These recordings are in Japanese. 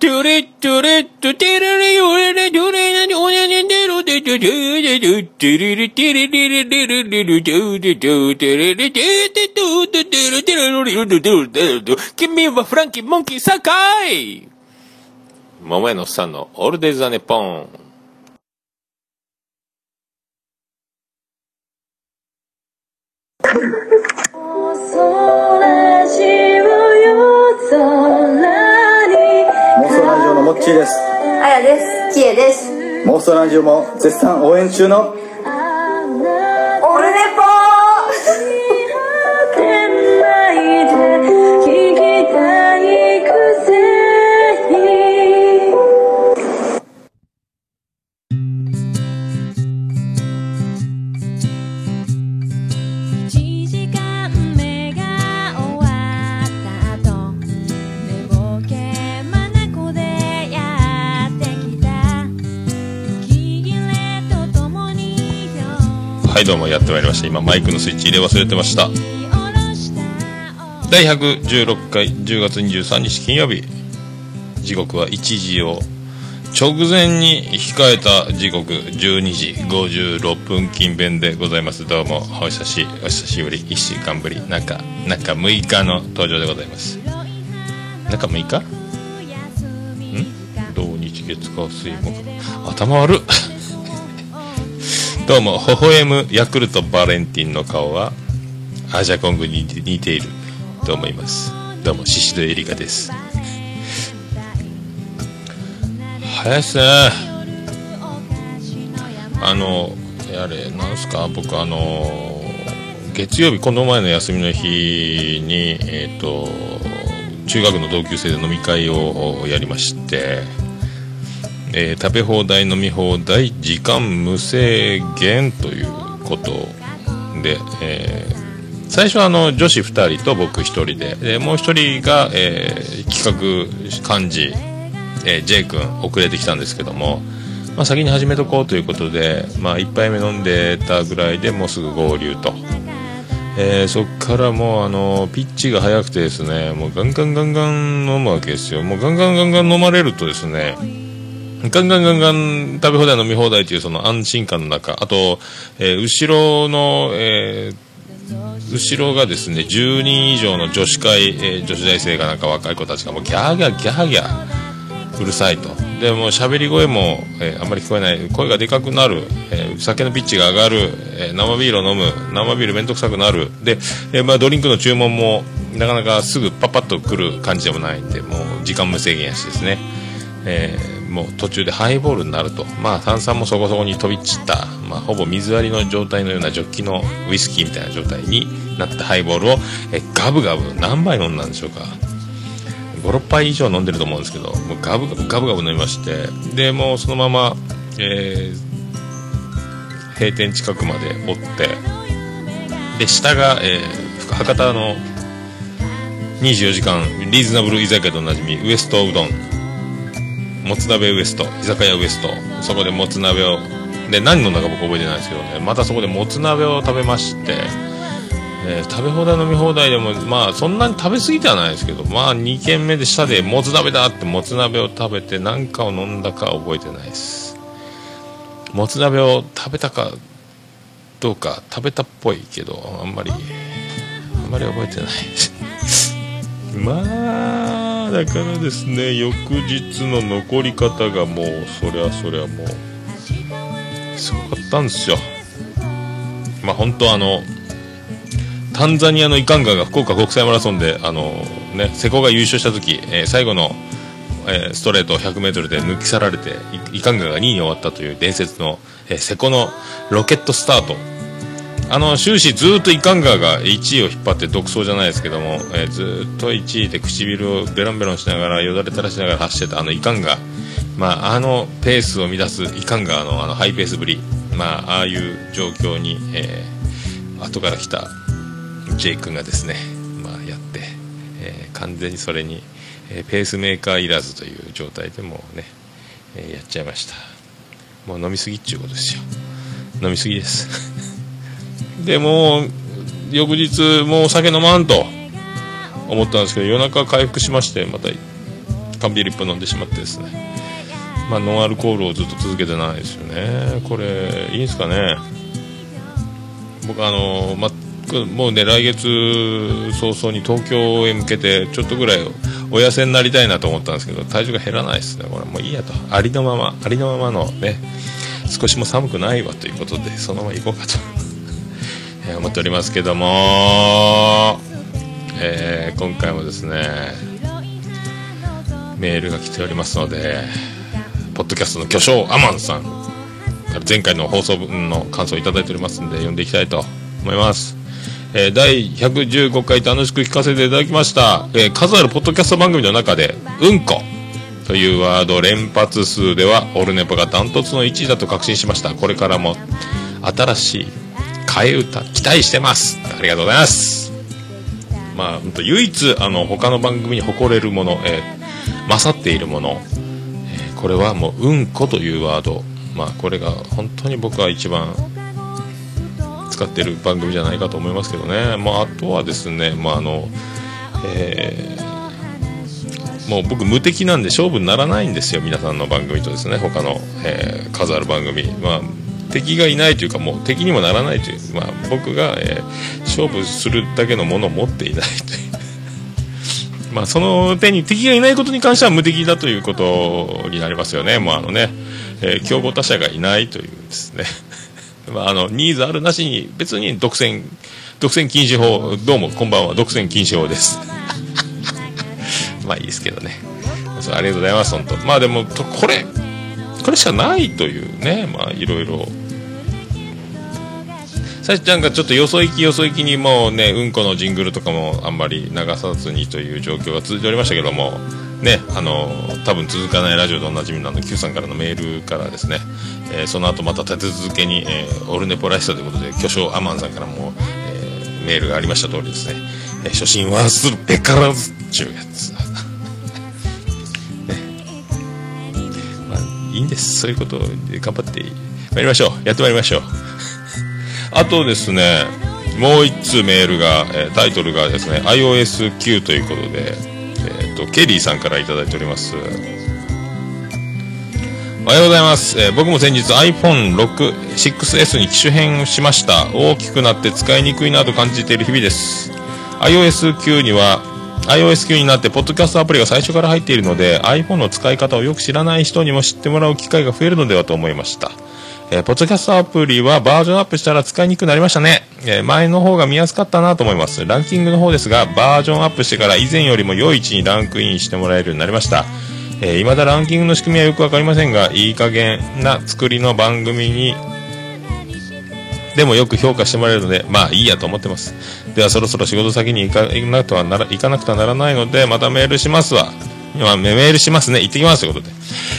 トゥレットレットテレレヨレレトレレオネネデロテトトゥテトゥテレレテレレレレレレレトテトゥテレレテテトゥテテレテレレレレトテト君はフランキーモンキーサカイ桃屋のさんのオールデイザネポン。妄ラジオのモッチーですあやです。きえです。妄想ラジオも絶賛応援中のはいどうもやってまいりました。今マイクのスイッチ入れ忘れてました。第116回10月23日金曜日。時刻は1時を直前に控えた時刻12時56分近辺でございます。どうもお久しお久しぶり。1週間ぶり。中中6日の登場でございます。中6日？ん？土日月火水木。頭悪っ。どうも微笑むヤクルトバレンティンの顔はアジャコングに似ていると思います。どうも宍戸エリカです。早いっすねあのあれなんすか？僕あの月曜日この前の休みの日にえっ、と中学の同級生で飲み会をやりまして。えー食べ放題飲み放題時間無制限ということで、えー最初はあの女子2人と僕1人ででもう1人が、えー企画幹事、えー、J 君遅れてきたんですけども、まあ、先に始めとこうということで、まあ、1杯目飲んでたぐらいでもうすぐ合流と。えーそっからもうあのピッチが速くてですねもうガンガンガンガン飲むわけですよもうガンガンガンガン飲まれるとですねガンガンガンガン食べ放題飲み放題というその安心感の中。あと、えー後ろの、えー後ろがですね10人以上の女子会、えー女子大生がなんか若い子たちがもうギャーギャーギャーギャーうるさいと。でもう喋り声も、えーあんまり聞こえない。声がでかくなる、え酒のピッチが上がる、え生ビールを飲む。生ビール面倒くさくなる。で、えまあ、ドリンクの注文もなかなかすぐパッパッと来る感じでもないんでもう時間無制限やしですね。えーもう途中でハイボールになると、まあ、炭酸もそこそこに飛び散った、まあ、ほぼ水割りの状態のようなジョッキのウイスキーみたいな状態になったハイボールを、えーガブガブ何杯飲んだんでしょうか。56杯以上飲んでると思うんですけどもうガブガブガブガブ飲みまして。でもうそのまま、えー閉店近くまで追って。で下が、えー博多の24時間リーズナブル居酒屋とおなじみウエストうどん。もつ鍋ウエスト居酒屋ウエスト。そこでもつ鍋をで何飲んだか僕覚えてないですけどね。またそこでもつ鍋を食べまして、えー食べ放題飲み放題でもまあそんなに食べ過ぎてはないですけどまあ2軒目で下でもつ鍋だってもつ鍋を食べて何かを飲んだか覚えてないです。もつ鍋を食べたかどうか食べたっぽいけどあんまりあんまり覚えてない。で すまあだからですね翌日の残り方がもうそりゃそりゃもうすごかったんですよ。まあ本当あのタンザニアのイカンガが福岡国際マラソンであのね瀬古が優勝した時、えー最後の、えーストレート 100m で抜き去られてイイカンガが2位に終わったという伝説の、えー瀬古のロケットスタート。あの終始ずっとイカンガーが1位を引っ張って独走じゃないですけども、えーずっと1位で唇をベロンベロンしながらよだれ垂らしながら走ってたあのイカンガー、まあ、あのペースを乱すイカンガーのあのハイペースぶり、まあ、ああいう状況に、えー後から来た J 君がですね、まあ、やって、えー完全にそれに、えーペースメーカーいらずという状態でもうね、えーやっちゃいました。もう飲みすぎっちゅうことですよ。飲みすぎです。でも翌日もうお酒飲まんと思ったんですけど夜中回復しましてまた缶ビール1本飲んでしまってですね。まあノンアルコールをずっと続けてないですよね。これいいんですかね。僕あのまもうね来月早々に東京へ向けてちょっとぐらいお痩せになりたいなと思ったんですけど体重が減らないですね。これもういいやと。ありのままありのままのね少しも寒くないわということでそのまま行こうかと。えー思っておりますけども、えー今回もですねメールが来ておりますのでポッドキャストの巨匠アマンさん前回の放送分の感想をいただいておりますので読んでいきたいと思います、えー第115回楽しく聞かせていただきました、えー数あるポッドキャスト番組の中で「うんこ」というワード連発数ではオルネポがダントツの1位だと確信しました。これからも新しい替え歌期待してます。ありがとうございます。まあ本当唯一あの他の番組に誇れるもの、えー勝っているもの、えーこれはもう「うんこ」というワード。まあこれが本当に僕は一番使ってる番組じゃないかと思いますけどね、まあ、あとはですね、まああのえーもう僕無敵なんで勝負にならないんですよ。皆さんの番組とですね他の、えー数ある番組。まあ敵がいないというかもう敵にもならないという、まあ、僕が、えー勝負するだけのものを持っていないという。まあその点に敵がいないことに関しては無敵だということになりますよね。もうあのね、えー競合他社がいないというですね。まあ、あのニーズあるなしに別に独占独占禁止法どうもこんばんは独占禁止法です。まあいいですけどね。ありがとうございます本当。まあでもこれこれしかないというね。まあいろいろさしちゃんがちょっとよそ行きよそ行きにもうねうんこのジングルとかもあんまり流さずにという状況が続いておりましたけどもねあの多分続かないラジオでおなじみのあの Q さんからのメールからですね、えーその後また立て続けに、えーオルネポらしさということで巨匠アマンさんからも、えーメールがありました通りですね、えー初心はするべからずっていうやつまあ、いいんです。そういうことで頑張ってまいりましょう。やってまいりましょう。あとですねもう一通メールが、えータイトルがですね iOSQ ということで、えー、とケリーさんからいただいております。おはようございます、えー僕も先日 iPhone6S に機種変しました。大きくなって使いにくいなと感じている日々です。iOSQ には iOSQ になってポッドキャストアプリが最初から入っているので iPhone の使い方をよく知らない人にも知ってもらう機会が増えるのではと思いました。えーポッドキャストアプリはバージョンアップしたら使いにくくなりましたね、えー前の方が見やすかったなと思います。ランキングの方ですがバージョンアップしてから以前よりも良い位置にランクインしてもらえるようになりました。えー未だランキングの仕組みはよくわかりませんがいい加減な作りの番組にでもよく評価してもらえるのでまあいいやと思ってます。ではそろそろ仕事先に行かなくてはなら行かなくてはならないのでまたメールしますわ。今メメールしますね。行ってきますということで。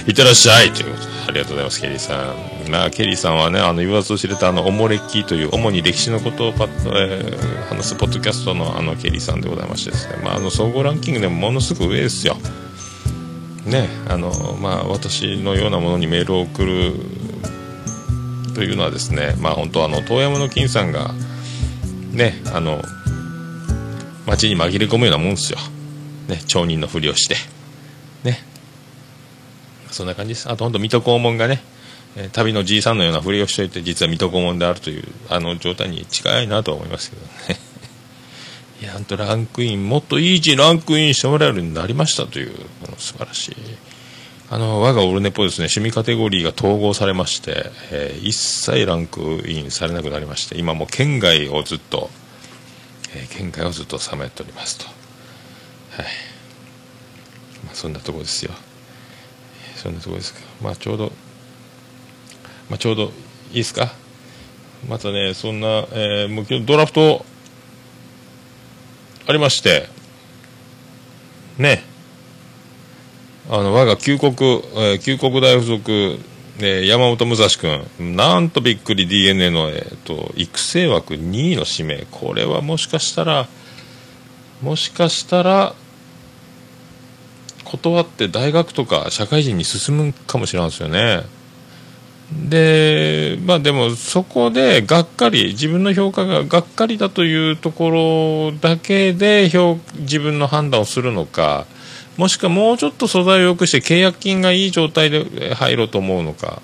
いってらっしゃいということで。ありがとうございますケリーさん。まあケリーさんはねあの言わずと知れたあのおもれきという主に歴史のことをパッと、えー話すポッドキャストのあのケリーさんでございましてですね。まああの総合ランキングでもものすごく上ですよ。ねあのまあ私のようなものにメールを送るというのはですねまあ本当あの遠山の金さんがねあの街に紛れ込むようなもんですよ。ね町人のふりをして。ねそんな感じですあと本当水戸黄門がねえ旅のじいさんのようなふりをしておいて実は水戸黄門であるというあの状態に近いなと思いますけどね いや、ほんとランクイン、もっといい位置にランクインしてもらえるようになりましたという、あの素晴らしい。あの、我がオルネポですね、趣味カテゴリーが統合されまして、えー一切ランクインされなくなりまして、今もう県外をずっと、えー県外をずっとさまよっておりますと。はい。そんなとこですよ。そんなとこですか。まあ、ちょうど、まあ、ちょうどいいですか？またね、そんな、えーもう今日ドラフト、ありまして、ね、あの我が旧国、えー旧国大附属、えー山本武蔵君、なんとびっくり d n a の、えー、と育成枠2位の指名、これはもしかしたら、もしかしたら、断って大学とか社会人に進むかもしれないですよね。で、まあでもそこでがっかり、自分の評価ががっかりだというところだけで評自分の判断をするのか、もしくはもうちょっと素材を良くして契約金がいい状態で入ろうと思うのか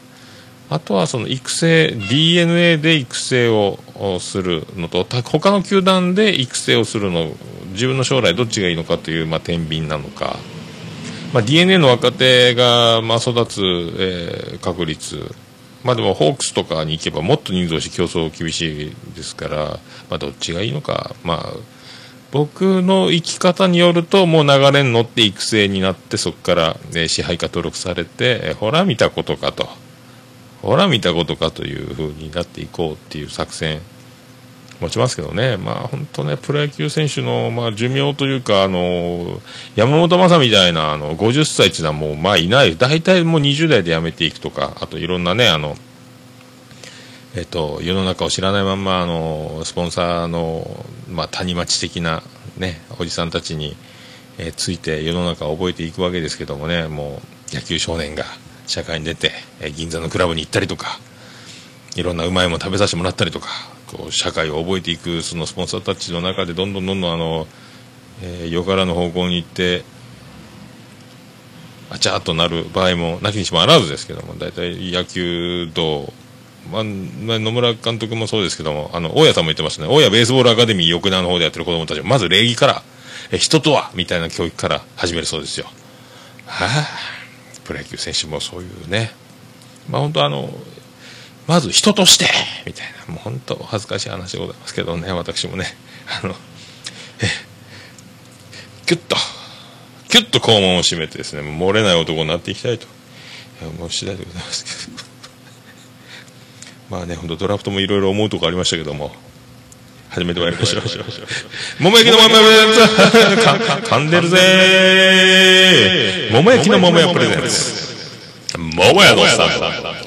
あとはその育成 DNA で育成をするのと他の球団で育成をするの自分の将来どっちがいいのかという、まあ、天秤なのか、まあ、DNA の若手が、まあ、育つ、えー確率。まあでもホークスとかに行けばもっと人数をし競争厳しいですから、まあ、どっちがいいのか。まあ僕の生き方によるともう流れに乗って育成になってそこから、えー支配下登録されて、えーほら見たことかと。ほら見たことかという風になっていこうっていう作戦持ちますけどね。まあ本当ねプロ野球選手の、まあ、寿命というかあの山本昌みたいなあの50歳っていうのはもうまあいない。大体もう20代で辞めていくとかあといろんなねあのえっと、世の中を知らないままあのスポンサーの、まあ、谷町的な、ね、おじさんたちに、えーついて世の中を覚えていくわけですけどもねもう野球少年が社会に出て、えー銀座のクラブに行ったりとかいろんなうまいもの食べさせてもらったりとかこう社会を覚えていくそのスポンサーたちの中でどんどんどんどんあの、えーよからぬ方向に行ってあちゃーっとなる場合もなきにしもあらずですけども大体野球道まあ、野村監督もそうですけども、あの、大家さんも言ってましたね。大家ベースボールアカデミー横縄の方でやってる子供たち、まず礼儀から、え、人とは、みたいな教育から始めるそうですよ。はあ、プロ野球選手もそういうね。まあ本当あの、まず人として、みたいな、もう本当恥ずかしい話でございますけどね、私もね、あの、え、キュッと、キュッと肛門を締めてですね、もう漏れない男になっていきたいと、いやもう次第でございますけど。まあね、本当ドラフトもいろいろ思うとこありましたけども、始めてまいりましょう。桃焼きの桃屋プレゼンツ。か 噛んでるぜ。ー桃焼きの桃屋プレゼンツ。桃屋のさん、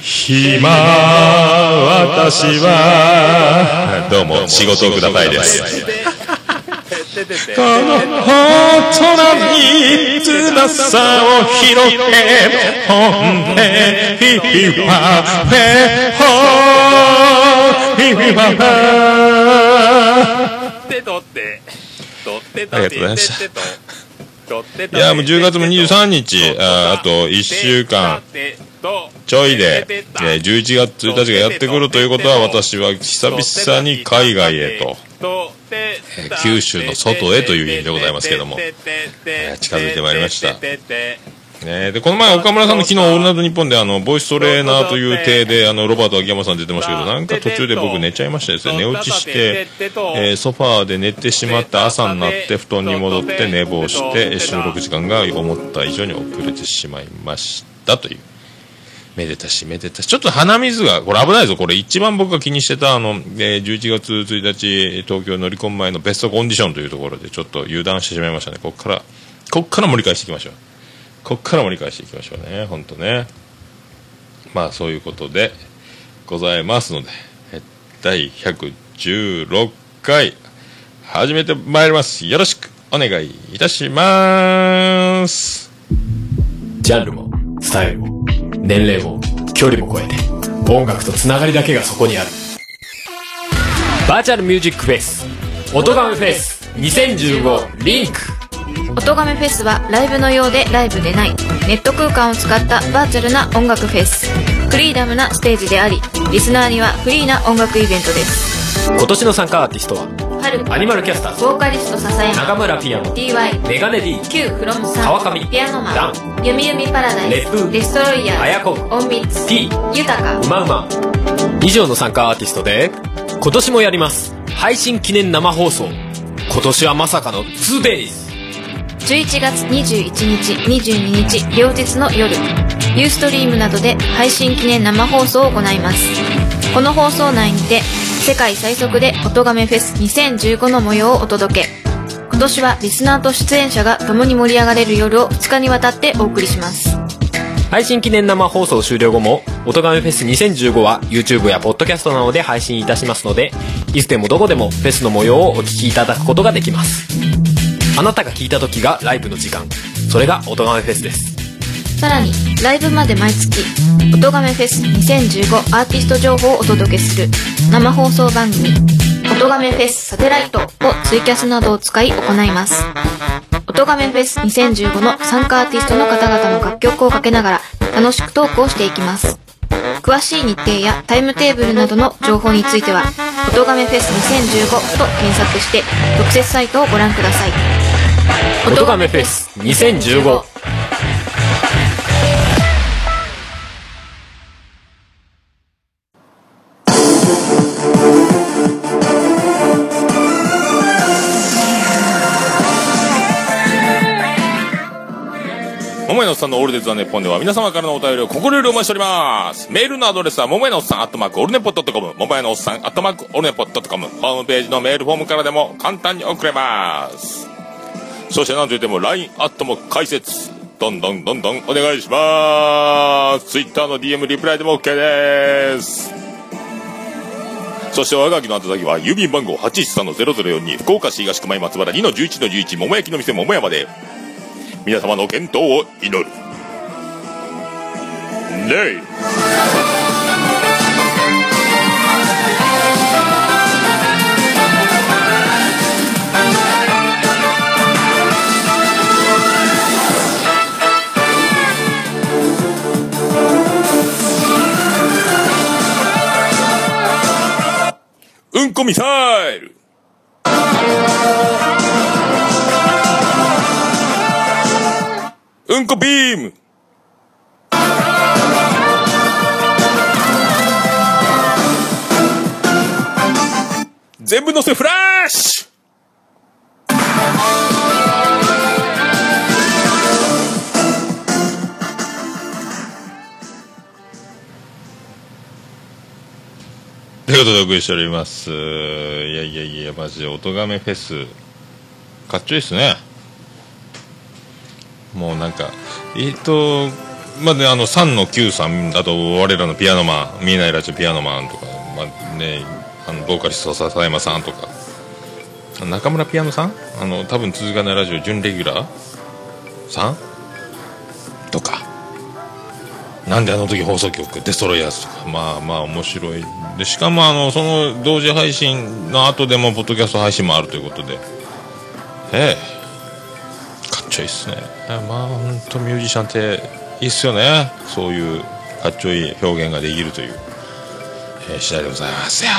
暇私は。どうも仕事をくださいです。この大人に辛さを広げ飛んでひわへほひわてとってとってありがとうございましたいやもう10月も23日ああと1週間ちょいで、えー11月1日がやってくるということは私は久々に海外へとえー九州の外へという意味でございますけども。えー近づいてまいりました。ね、でこの前岡村さんの昨日「オールナイトニッポン」であのボイストレーナーという体であのロバート秋山さん出てましたけどなんか途中で僕寝ちゃいましたですね。寝落ちして、えーソファーで寝てしまって朝になって布団に戻って寝坊してえー収録時間が思った以上に遅れてしまいましたというめでたしめでたし。ちょっと鼻水がこれ危ないぞ。これ一番僕が気にしてたあの、えー11月1日東京乗り込む前のベストコンディションというところでちょっと油断してしまいましたね。ここからここから盛り返していきましょう。ここから盛り返していきましょうね。本当ね。まあそういうことでございますので第116回始めてまいります。よろしくお願いいたします。ジャンルもスタイルも。年齢も距離も超えて音楽とつながりだけがそこにある。バーチャルミュージックフェス音ガメフェス2015リンク。音亀フェスはライブのようでライブでないネット空間を使ったバーチャルな音楽フェス。フリーダムなステージでありリスナーにはフリーな音楽イベントです。今年の参加アーティストは春アニマルキャスター。ズボーカリスト笹山。中村ピアノ。DY メガネ D Q フロムさん。川上。ピアノマダン。ゆみゆみパラダイス。レップ。デストロイヤー。あやこオンミッツ T 豊か。うまうま以上の参加アーティストで今年もやります。配信記念生放送。今年はまさかの 2days 11月21日22日両日の夜。ユーストリームなどで配信記念生放送を行います。この放送内にて世界最速で音亀フェス2015の模様をお届け。今年はリスナーと出演者が共に盛り上がれる夜を2日にわたってお送りします。配信記念生放送終了後も「おとがめフェス2015」は YouTube やポッドキャストなどで配信いたしますのでいつでもどこでもフェスの模様をお聞きいただくことができます。あなたが聞いた時がライブの時間。それが「おとがめフェス」です。さらにライブまで毎月「おとがめフェス2015アーティスト情報をお届けする生放送番組「おとがめフェスサテライト」をツイキャスなどを使い行います。おとがめフェス2015の参加アーティストの方々の楽曲をかけながら楽しくトークをしていきます。詳しい日程やタイムテーブルなどの情報については「おとがめフェス2015」と検索して特設サイトをご覧ください「おとがめフェス2015」のおっさんのオールデ・ザ・ネポンでは皆様からのお便りを心よりお待ちしております。メールのアドレスは、桃屋のおっさん、アットマーク、オルネポットコム、桃屋のおっさん、アットマーク、オルネポットコム、ホームページのメールフォームからでも簡単に送れます。そして何といっても LINE アットも開設。どんどんどんどんお願いします。Twitter の DM リプライでも OK です。そしておはがきの宛先は郵便番号813-0042福岡市東区前松原2-11-11桃焼きの店桃屋まで皆様の健闘を祈る。レイうんこミサイル。うんこビーム全部乗せフラッシュということでお送りしております。いやいやいや、マジで、おとがめフェス、かっちょいいっすね。もうなんか、えっ、と、まあね、あの、3の9さんだと、我らのピアノマン、見えないラジオピアノマンとか、まあね、あの、ボーカリスト笹山さんとか、中村ピアノさん？あの、多分続かないラジオ準レギュラーさん？とか、なんであの時放送局デストロイヤーズとか。まあまあ面白い。でしかもあのその同時配信の後でもポッドキャスト配信もあるということで。ええ。ちょいいっすね。まあ本当ミュージシャンっていいっすよね。そういうかっちょいい表現ができるという、えー次第でございます。いや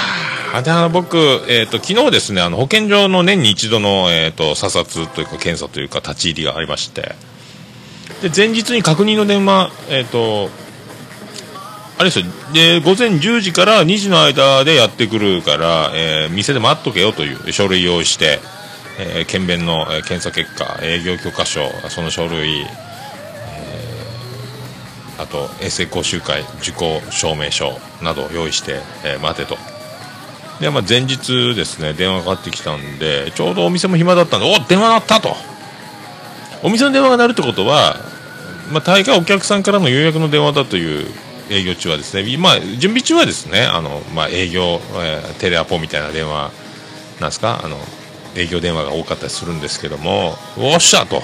ーであの僕、えー、と昨日ですねあの保健所の年に一度の、えー、と査察というか検査というか立ち入りがありまして。で前日に確認の電話、えっ、と、あれですよ、で、午前10時から2時の間でやってくるから、えー店で待っとけよという書類用意して、えー検便の、検査結果、営業許可書、その書類、えーあと、衛生講習会、受講証明書などを用意して、えー待てと。で、まあ、前日ですね、電話がかかってきたんで、ちょうどお店も暇だったんで、お電話鳴ったと。お店の電話が鳴るってことは、まあ、大概お客さんからの予約の電話だという営業中はですね、まあ、準備中はですね、あの、まあ、営業、えーテレアポみたいな電話、なんですか、あの、営業電話が多かったりするんですけども、おっしゃと。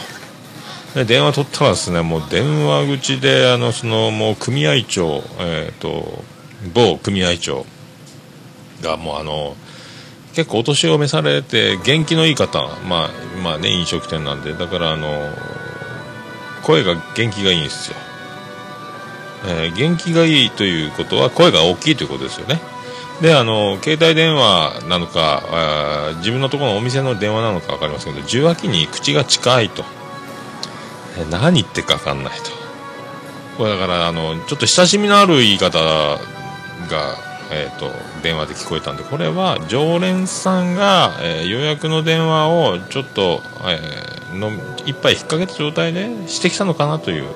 で電話取ったらですね、もう電話口で、あの、その、もう組合長、えっ、と、某組合長がもうあの、結構お年を召されて元気のいい方、まあ、まあね、飲食店なんで、だからあの、声が元気がいいんですよ。えー元気がいいということは声が大きいということですよね。で、あの、携帯電話なのか、自分のところのお店の電話なのか分かりませんけど、受話器に口が近いと。何言ってか分かんないと。これだから、あの、ちょっと親しみのある言い方が、えっ、と、電話で聞こえたんで、これは常連さんが、えー予約の電話をちょっと、えーの一杯引っ掛けた状態でしてきたのかなという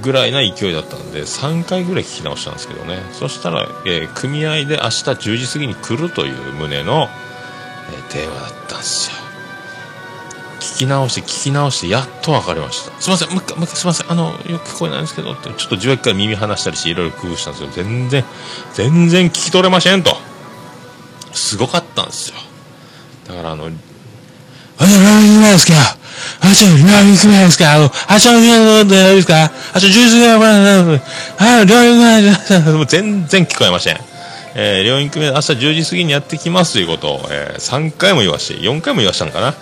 ぐらいな勢いだったんで、3回ぐらい聞き直したんですけどね。そしたら、えー組合で明日10時過ぎに来るという旨の、えー電話だったんですよ。聞き直して聞き直してやっと分かりましたすいませんもう一回もう一回すいませんあのよく聞こえないんですけどってちょっと10回耳離したりしていろいろ工夫したんですけど全然全然聞き取れませんとすごかったんですよだからあのあ、じゃ、ラーメンぐらいですかあ、じゃ、ラーメンぐらいですか？あの、あ、じゃ、ラーメンぐらいですか？あ、じゃあ、ジュースぐらいですかあ、ラーメンぐらいですかもう全然聞こえません。えー、両院組朝10時過ぎにやってきますということを、えー、3回も言わして、4回も言わしたのかな？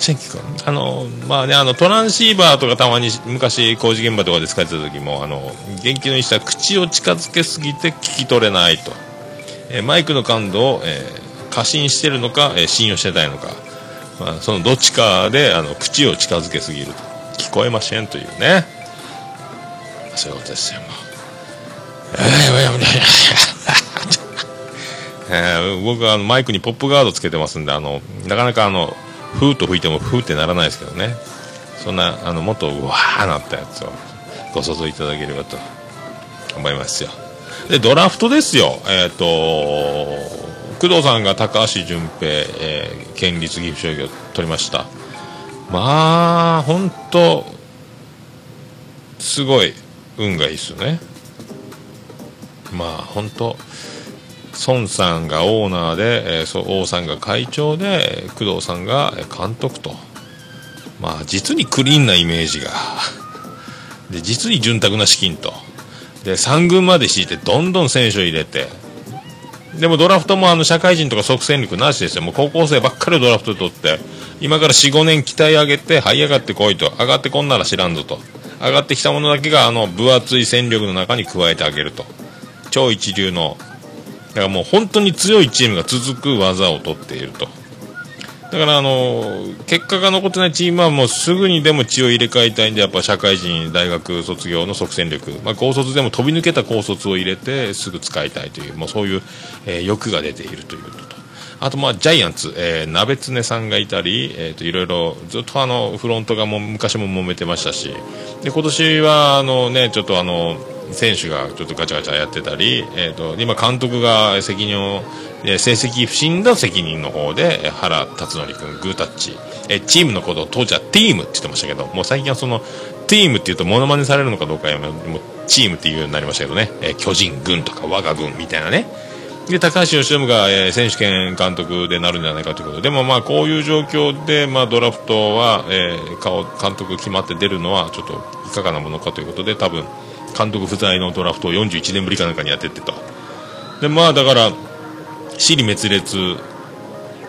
全然聞こえあの、まあね、あの、トランシーバーとかたまに昔工事現場とかで使ってた時も、あの、元気のいい人は口を近づけすぎて聞き取れないと。えーマイクの感度を、えー過信してるのか、えー信用してないのか、まあ、そのどっちかであの口を近づけすぎると。聞こえませんというね。そういうことですよ。もう。えー僕はあのマイクにポップガードつけてますんであのなかなかあのふーっと吹いてもふーってならないですけどね。そんなあのもっとうわーなったやつをご想像いただければと思いますよ。でドラフトですよ。えっ、と工藤さんが高橋純平、えー県立岐阜商業取りました。まあ本当すごい運がいいですよね。まあ本当孫さんがオーナーで、えーそ王さんが会長で工藤さんが監督と。まあ実にクリーンなイメージが。で実に潤沢な資金と。で3軍まで敷いてどんどん選手を入れて。でもドラフトもあの社会人とか即戦力なしですよ。もう高校生ばっかりドラフトで取って、今から4、5年鍛え上げて、這い上がってこいと。上がってこんなら知らんぞと。上がってきたものだけがあの分厚い戦力の中に加えてあげると。超一流の。だからもう本当に強いチームが続く技を取っていると。だからあの結果が残ってないチームはもうすぐにでも血を入れ替えたいんでやっぱ社会人大学卒業の即戦力、まあ、高卒でも飛び抜けた高卒を入れてすぐ使いたいというもうそういう、えー欲が出ているということと。あとまあジャイアンツ、えー、鍋常さんがいたり、えー、といろいろずっとあのフロントがもう昔も揉めてましたし。で今年はあのねちょっとあの選手がちょっとガチャガチャやってたり、えー、と今監督が責任を、え成績不振の責任の方で原辰徳君グータッチ、えーチームのことを当時はティームって言ってましたけどもう最近はそのティームって言うとモノマネされるのかどうかやめもうチームっていうようになりましたけどね、えー巨人軍とか我が軍みたいなね。で高橋由伸が、えー選手権監督でなるんじゃないかということででもまあこういう状況で、まあ、ドラフトは、えー監督決まって出るのはちょっといかがなものかということで多分監督不在のドラフトを41年ぶりかなんかにやってってと。でまあだから死に滅裂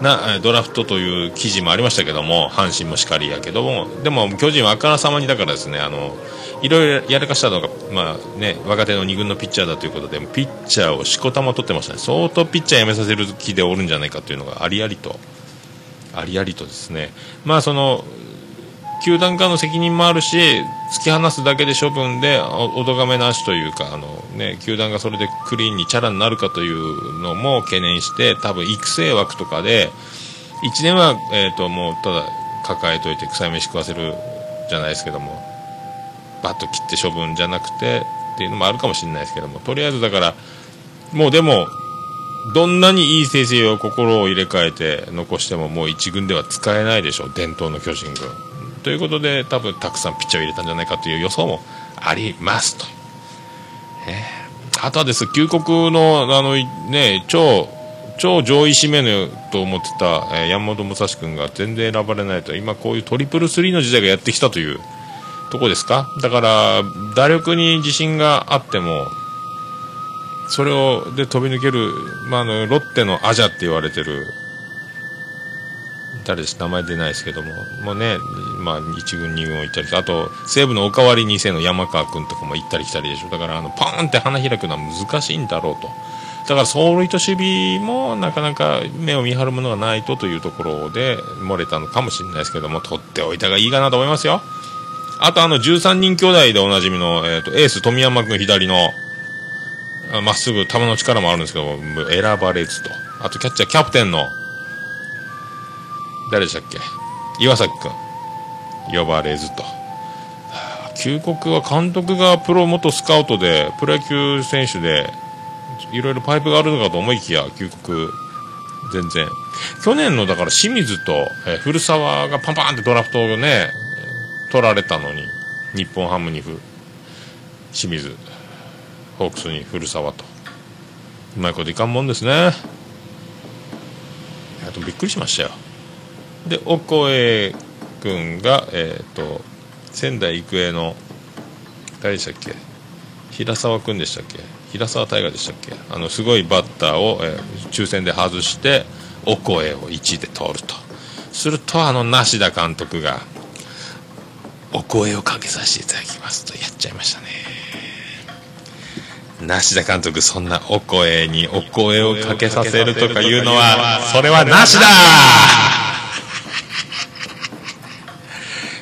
なドラフトという記事もありましたけども阪神もしかりやけどもでも巨人はあからさまにだからですねあのいろいろやらかしたのが、まあね、若手の2軍のピッチャーだということでピッチャーをしこたま取ってましたね。相当ピッチャー辞めさせる気でおるんじゃないかというのがありありとありありとですね。まあその球団側の責任もあるし突き放すだけで処分でおお咎めなしというかあの、ね、球団がそれでクリーンにチャラになるかというのも懸念して多分育成枠とかで1年は、えー、ともうただ抱えといて臭い飯食わせるじゃないですけどもバッと切って処分じゃなくてっていうのもあるかもしれないですけどもとりあえずだからもうでもどんなにいい成績を心を入れ替えて残してももう一軍では使えないでしょ伝統の巨人軍。ということで多分たくさんピッチャーを入れたんじゃないかという予想もありますと、えーあとはです旧国のあの、ね、超超上位指名のと思ってた、えー山本武蔵君が全然選ばれないと今こういうトリプルスリーの時代がやってきたというとこですか？だから打力に自信があってもそれをで飛び抜ける、まあ、あのロッテのアジャって言われてる誰です？名前出ないですけどももうね、まあ、1軍2軍を行ったりあと西武のおかわり2世の山川君とかも行ったり来たりでしょ。だからあのパーンって花開くのは難しいんだろうと。だから走塁と守備もなかなか目を見張るものがないとというところで漏れたのかもしれないですけども取っておいた方がいいかなと思いますよ。あとあの13人兄弟でおなじみの、えー、とエース富山君左のまっすぐ球の力もあるんですけど選ばれずと。あとキャッチャーキャプテンの誰でしたっけ？岩崎君。呼ばれずとはあ旧国は監督がプロ元スカウトでプロ野球選手でいろいろパイプがあるのかと思いきや旧国全然。去年のだから清水と、え古澤がパンパンってドラフトをね、取られたのに、日本ハムにふ清水、ホークスに古澤と。うまいこといかんもんですね。あとびっくりしましたよ。で、オコエ君が、えっ、と、仙台育英の、誰でしたっけ？平沢君でしたっけ？平沢大河でしたっけ？あのすごいバッターを、えー抽選で外してオコエを1位で通ると。するとあの梨田監督がお声をかけさせていただきますとやっちゃいましたね。梨田監督そんなお声にお声をかけさせるとかいうのはそれはなしだ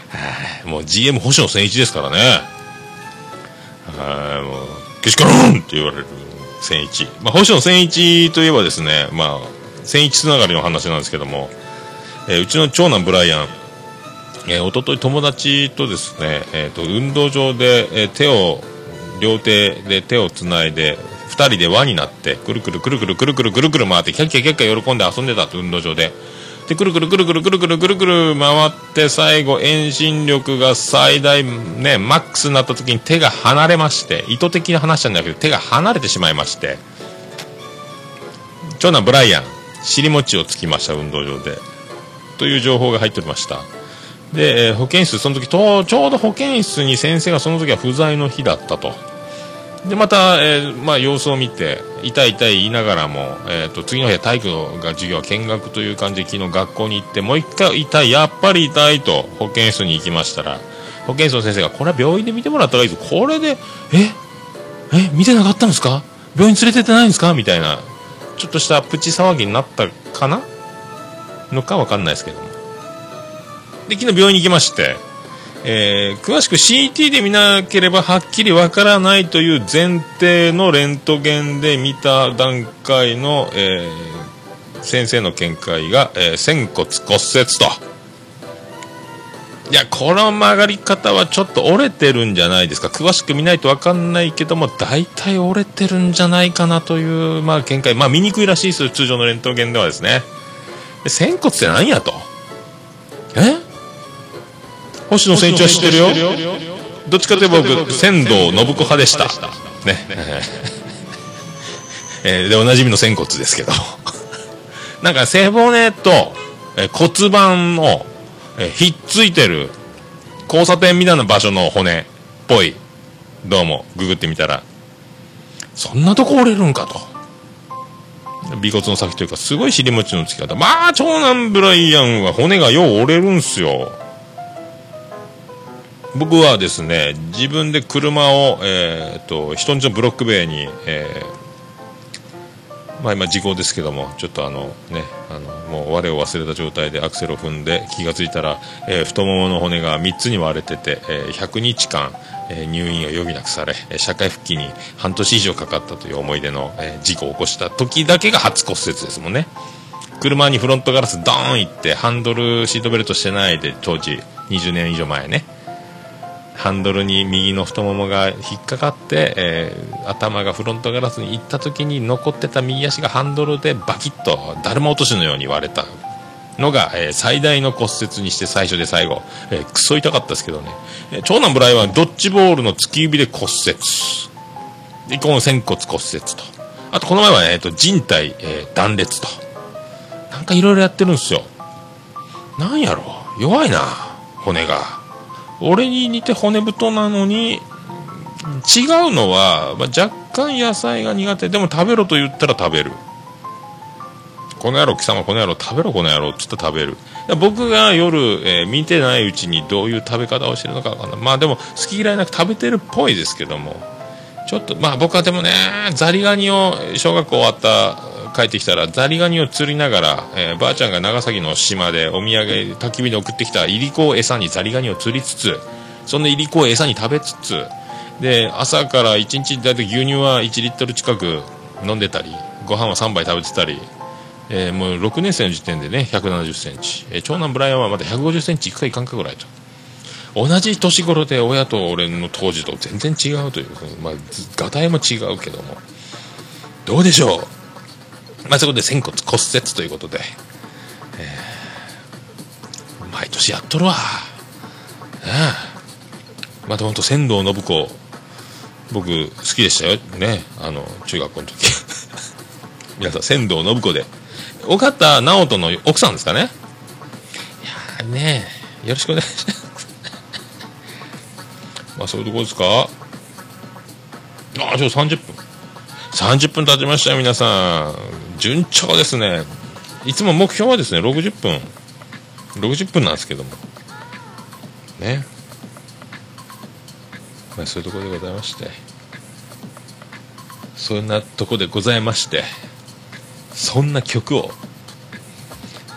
はいもう GM 星野千一ですからね。はいもうけしからんって言われる千一、まあ、星野千一といえばですねまあ千一つながりの話なんですけども、えーうちの長男ブライアン。えー、一昨日友達とですね、えー、と運動場で、えー手を両手で手をつないで2人で輪になってくるくるくるくるくるくるくるくる回ってキャッキャキャッキャ喜んで遊んでたと運動場で。でくるくるくるくるくるくるくるくる回って最後遠心力が最大ねマックスになった時に手が離れまして意図的な話なんだけど手が離れてしまいまして長男ブライアン尻餅をつきました運動場でという情報が入っておりましたで、保健室、その時と、ちょうど保健室に先生がその時は不在の日だったと。で、また、えーまあ、様子を見て、痛い痛い言いながらも、えっ、と、次の日は体育が授業は見学という感じで昨日学校に行って、もう一回痛い、やっぱり痛いと保健室に行きましたら、保健室の先生が、これは病院で見てもらった方がいいぞ。これで、ええ見てなかったんですか？病院連れてってないんですか？みたいな、ちょっとしたプチ騒ぎになったかな？のかわかんないですけども。で、昨日病院に行きまして、えー詳しく CT で見なければはっきりわからないという前提のレントゲンで見た段階の、えー先生の見解が、えー仙骨骨折と。いや、この曲がり方はちょっと折れてるんじゃないですか。詳しく見ないとわかんないけども、大体折れてるんじゃないかなという、まあ、見解。まあ、見にくいらしいですよ、通常のレントゲンではですね。仙骨って何やと？え？星野千一は知ってるよ。どっちかとい僕仙道信子派でした。ね。えーでおなじみの仙骨ですけど。なんか背骨と、えー骨盤の、えーひっついてる交差点みたいな場所の骨っぽい。どうもググってみたら。そんなとこ折れるんかと。尾骨の先というかすごい尻餅のつき方。まあ長男ブライアンは骨がよう折れるんすよ僕はですね自分で車を、えー、と人んちのブロック塀に、えーまあ、今時効ですけどもちょっとあのねあのもう我を忘れた状態でアクセルを踏んで気がついたら、えー太ももの骨が3つに割れてて、えー100日間、え入院を余儀なくされ社会復帰に半年以上かかったという思い出の、え事故を起こした時だけが初骨折ですもんね。車にフロントガラスドーンいってハンドルシートベルトしてないで当時20年以上前ね。ハンドルに右の太ももが引っかかって、えー頭がフロントガラスに行った時に残ってた右足がハンドルでバキッとだるま落としのように割れたのが、えー最大の骨折にして最初で最後、えークソ痛かったですけどね、えー長男ブライはドッジボールの突き指で骨折。でこの仙骨骨折と。あとこの前は、えー、と人体、えー断裂と。なんかいろいろやってるんですよ。なんやろ弱いな骨が。俺に似て骨太なのに違うのは、まあ、若干野菜が苦手。でも食べろと言ったら食べる。この野郎貴様この野郎食べろこの野郎っつったら食べる。僕が夜、えー見てないうちにどういう食べ方をしてるのかわかんない。まあでも好き嫌いなく食べてるっぽいですけども。ちょっとまあ僕はでもねザリガニを小学校終わった帰ってきたらザリガニを釣りながら、えーばあちゃんが長崎の島でお土産焚き火で送ってきたいりこを餌にザリガニを釣りつつそのいりこを餌に食べつつで朝から1日大体牛乳は1リットル近く飲んでたりご飯は3杯食べてたり、えーもう6年生の時点でね1 7 0センチ、えー長男ブライアンはまだ1 5 0センチいくかいかんかぐらいと。同じ年頃で親と俺の当時と全然違うという、まあ、がたいも違うけども。どうでしょう？まあ、そこで仙骨骨折ということで、えー毎年やっとるわ。ええまたほんと仙道信子、僕好きでしたよ。ね。あの、中学校の時。皆さん、仙道信子で。岡田直人の奥さんですかね。いやーねよろしくお願いします。まあ、そういうとこですかああ、ちょ、30分。30分経ちましたよ、皆さん。順調ですね。いつも目標はですね、60分。60分なんですけども。ね。まあ、そういうところでございまして。そんなとこでございまして。そんな曲を、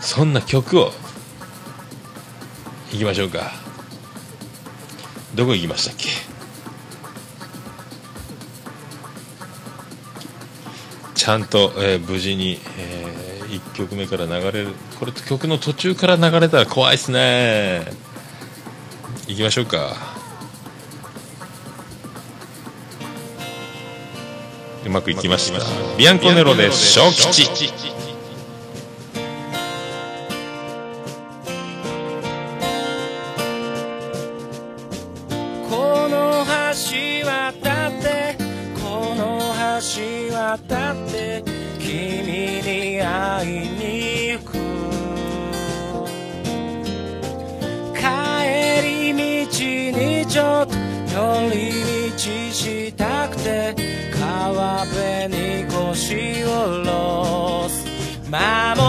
そんな曲を、行きましょうか。どこ行きましたっけ？ちゃんと、えー無事に、え1曲目から流れる。これ曲の途中から流れたら怖いっすね。行きましょうか。うまくいきました。ビアンコネロで小吉ちょっと寄り道したくて川辺に腰を下ろす。守り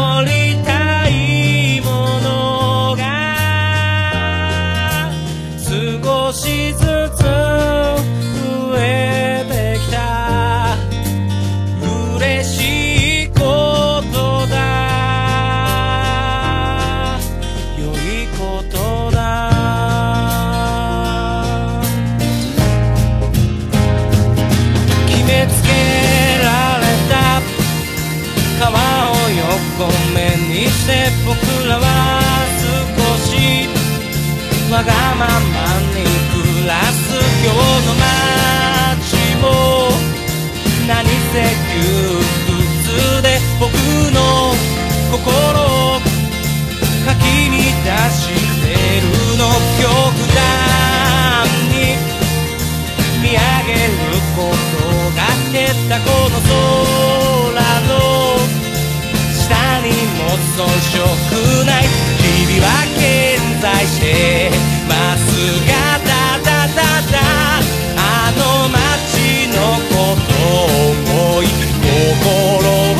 横目にして僕らは少しわがままに暮らす今日の街も何せ窮屈で僕の心をかき乱してるの極端に見上げることが減ったこの空も遜色ない。日々は健在してますがただただあの街のことを思い心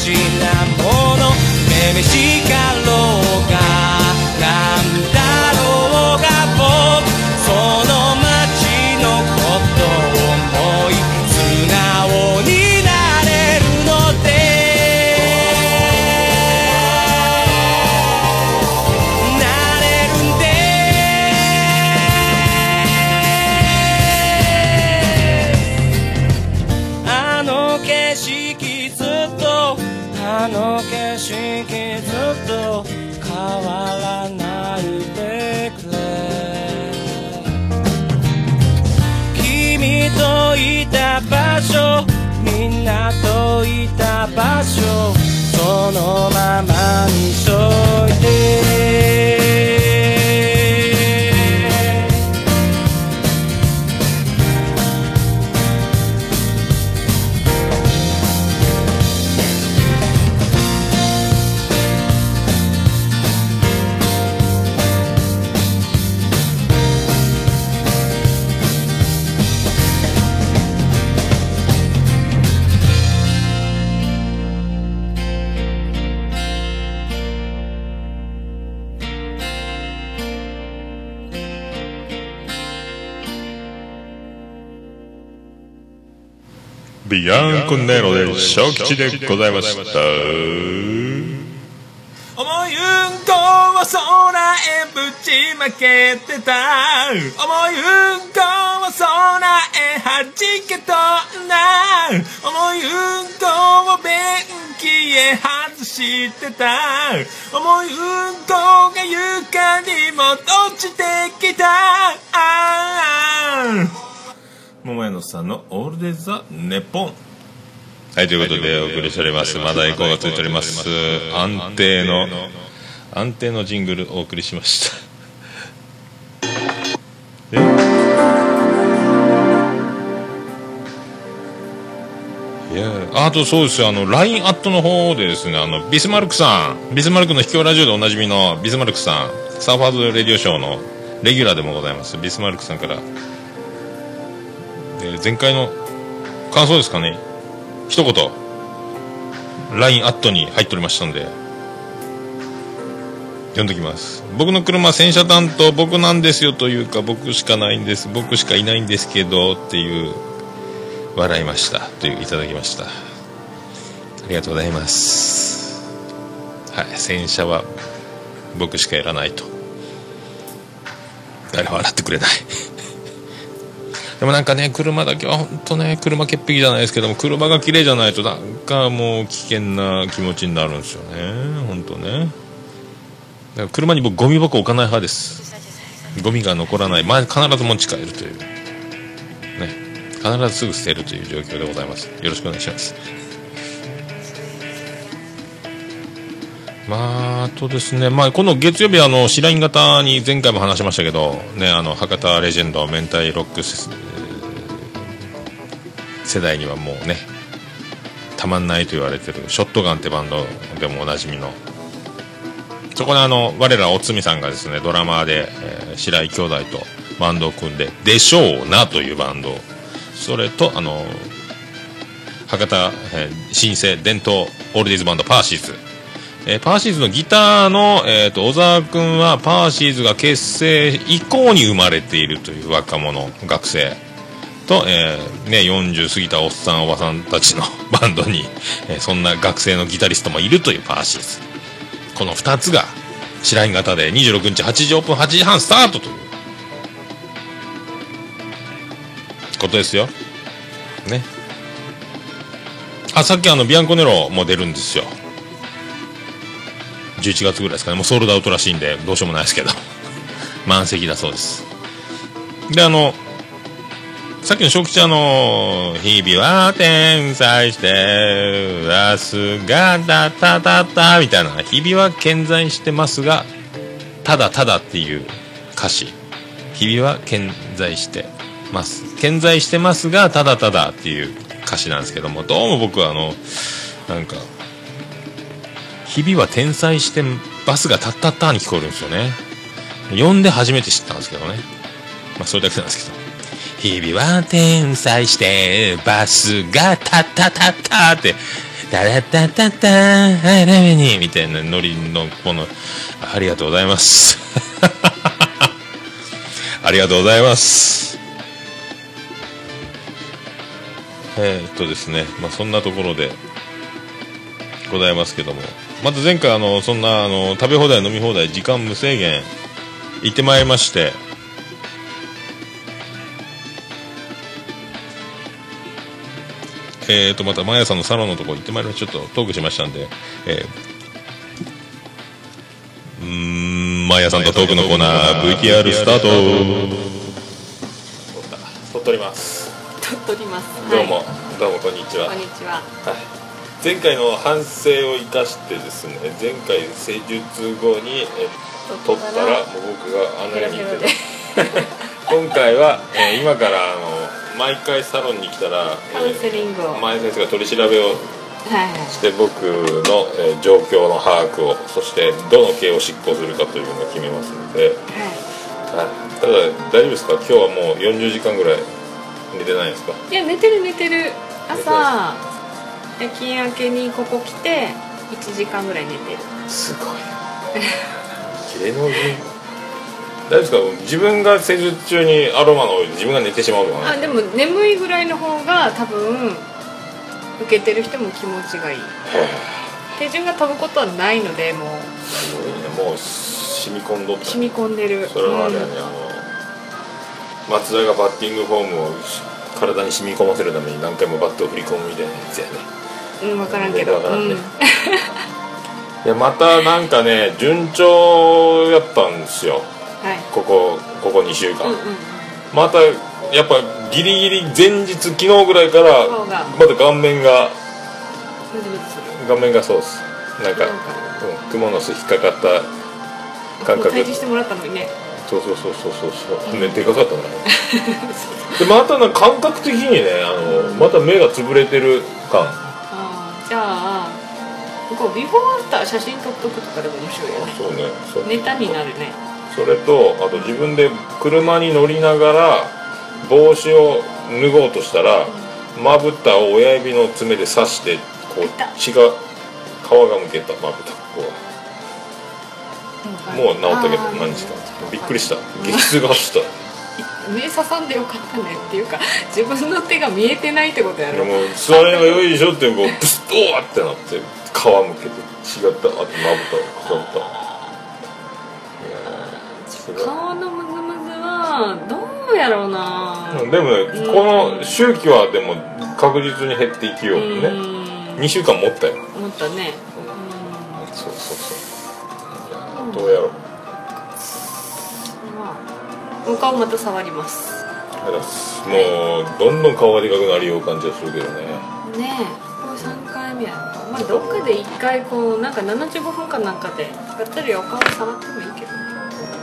事なもの。めめしかろうが。ビアンコネロで小吉でございました。思いうんこは空へぶちまけてた。思いうんこは空へはじけとんだ思いうんこを便器へ外してた。思いうんこが床にも落ちてきた。ああ桃屋のさんのオールデザネポンはい、ということでお送りしております。まだエコーがついております。安定の、安定のジングルお送りしました。え？いやああとそうですよ、あの、LINE アットの方でですね、あの、ビスマルクさん、ビスマルクの秘境ラジオでおなじみのビスマルクさん、サーファーズレディオショーのレギュラーでもございます、ビスマルクさんから、えー前回の感想ですかね、一言。LINE アットに入っておりましたんで。読んできます。僕の車洗車担当僕なんですよというか僕しかないんです。僕しかいないんですけどっていう笑いました。といういただきました。ありがとうございます。はい。洗車は僕しかやらないと。誰も笑ってくれない。でもなんかね、車だけは本当ね、車潔癖じゃないですけども、車が綺麗じゃないと、なんかもう危険な気持ちになるんですよね。本当ね。だから車に僕ゴミ箱置かない派です。ゴミが残らない。前必ず持ち帰るという。ね。必ずすぐ捨てるという状況でございます。よろしくお願いします。まあ、あとですね、まあ、この月曜日、あの、白イン型に前回も話しましたけど、ね、あの、博多レジェンド、明太ロックス、世代にはもうね、たまんないと言われてる、ショットガンってバンドでもおなじみの、そこであの、我らおつみさんがですね、ドラマーで、えー白井兄弟とバンドを組んで、でしょうなというバンド、それと、あの、博多、えー新生伝統オールディーズバンドパーシーズ、えーパーシーズのギターの、えー、と小沢君はパーシーズが結成以降に生まれているという若者学生。と、えーね、40過ぎたおっさんおばさんたちの バンドに、えーそんな学生のギタリストもいるというパーシーズこの2つが白井型で26日8時オープン8時半スタートという。ことですよ。ね。あさっきあのビアンコネロも出るんですよ。11月ぐらいですかね。もうソールドアウトらしいんでどうしようもないですけど。満席だそうです。であのさっきの小吉あの日々は天才して明日がたたたたみたいな日々は健在してますがただただっていう歌詞。日々は健在してます。健在してますがただただっていう歌詞なんですけどもどうも僕はあのなんか日々は天才してバスがタッタッターに聞こえるんですよね。呼んで初めて知ったんですけどね。まあそれだけなんですけど。日々は天才してバスがタッタッタッタって。タラッタッタッターはいラメにみたいなノリのこのありがとうございます。ありがとうございます。えー、っとですねまあそんなところでございますけども。まず前回あのそんなあの食べ放題飲み放題時間無制限行ってまいりまして。えー、とまたマヤさんのサロンのところ行ってまいりましたちょっとトークしましたんで、えー、うーんマヤさんとトークのコーナー VTR スタート。撮っております。撮ります。どうも、どうもこんにちは。こんにちは。前回の反省を生かしてですね前回施術後にえ取ったらもう僕があのように言ってた今回は、えー今からあの毎回サロンに来たら、カウンセリングを、前先生が取り調べをはいして僕の、えー状況の把握をそしてどの刑を執行するかというのを決めますので、ははい、ただ大丈夫ですか？今日はもう40時間ぐらい寝てないですか？いいや寝てる寝てる。朝夜勤明けにここ来て1時間ぐらい寝てる。すごい。芸能人大丈夫ですか？自分が施術中にアロマの自分が寝てしまうとか。ねあでも眠いぐらいの方が多分受けてる人も気持ちがいい。手順が飛ぶことはないのでもう。すごいねもう染み込んどった。染み込んでる。それはあれやね、うん。あの松田がバッティングフォームを体に染み込ませるために何回もバットを振り込むみたいなやつやね。うん、分からんけど、分からんね。うん。いやまたなんかね順調やったんですよ。はいここここ2週間、うんうんまたやっぱギリギリ前日昨日ぐらいからまた顔面が顔面がそうです。なんか、うん、の巣引っかかった感覚。退治してもらったのにね。そうそうそうそうそうそう。ねでかかったな でまたな感覚的にねあのまた目が潰れてる感。あーじゃあこうビフォーアフター写真撮っとくとかでも面白いよね。そうねそう。ネタになるねそれとあと自分で車に乗りながら帽子を脱ごうとしたらまぶたを親指の爪で刺してこう血が皮がむけたまぶたこう。もう治ったけど何日かびっくりした。激痛が走った。目刺さんでよかったねっていうか自分の手が見えてないってことやろ。でも座りが良いでしょってこうブスッおーってなって皮むけて血がダーってまぶたをかったーすごい顔のムズムズはどうやろうな。でもねこの周期はでも確実に減っていきようね。2週間持ったよ。思ったね。そうそうそう。いやどうやろう。まあお顔また触ります。もうどんどん顔がでかくなるよう感じがするけどね。ねえ。これ3回目やろまあどっかで1回こうなんか75分かなんかでやったりお顔触ってもいいけど。ね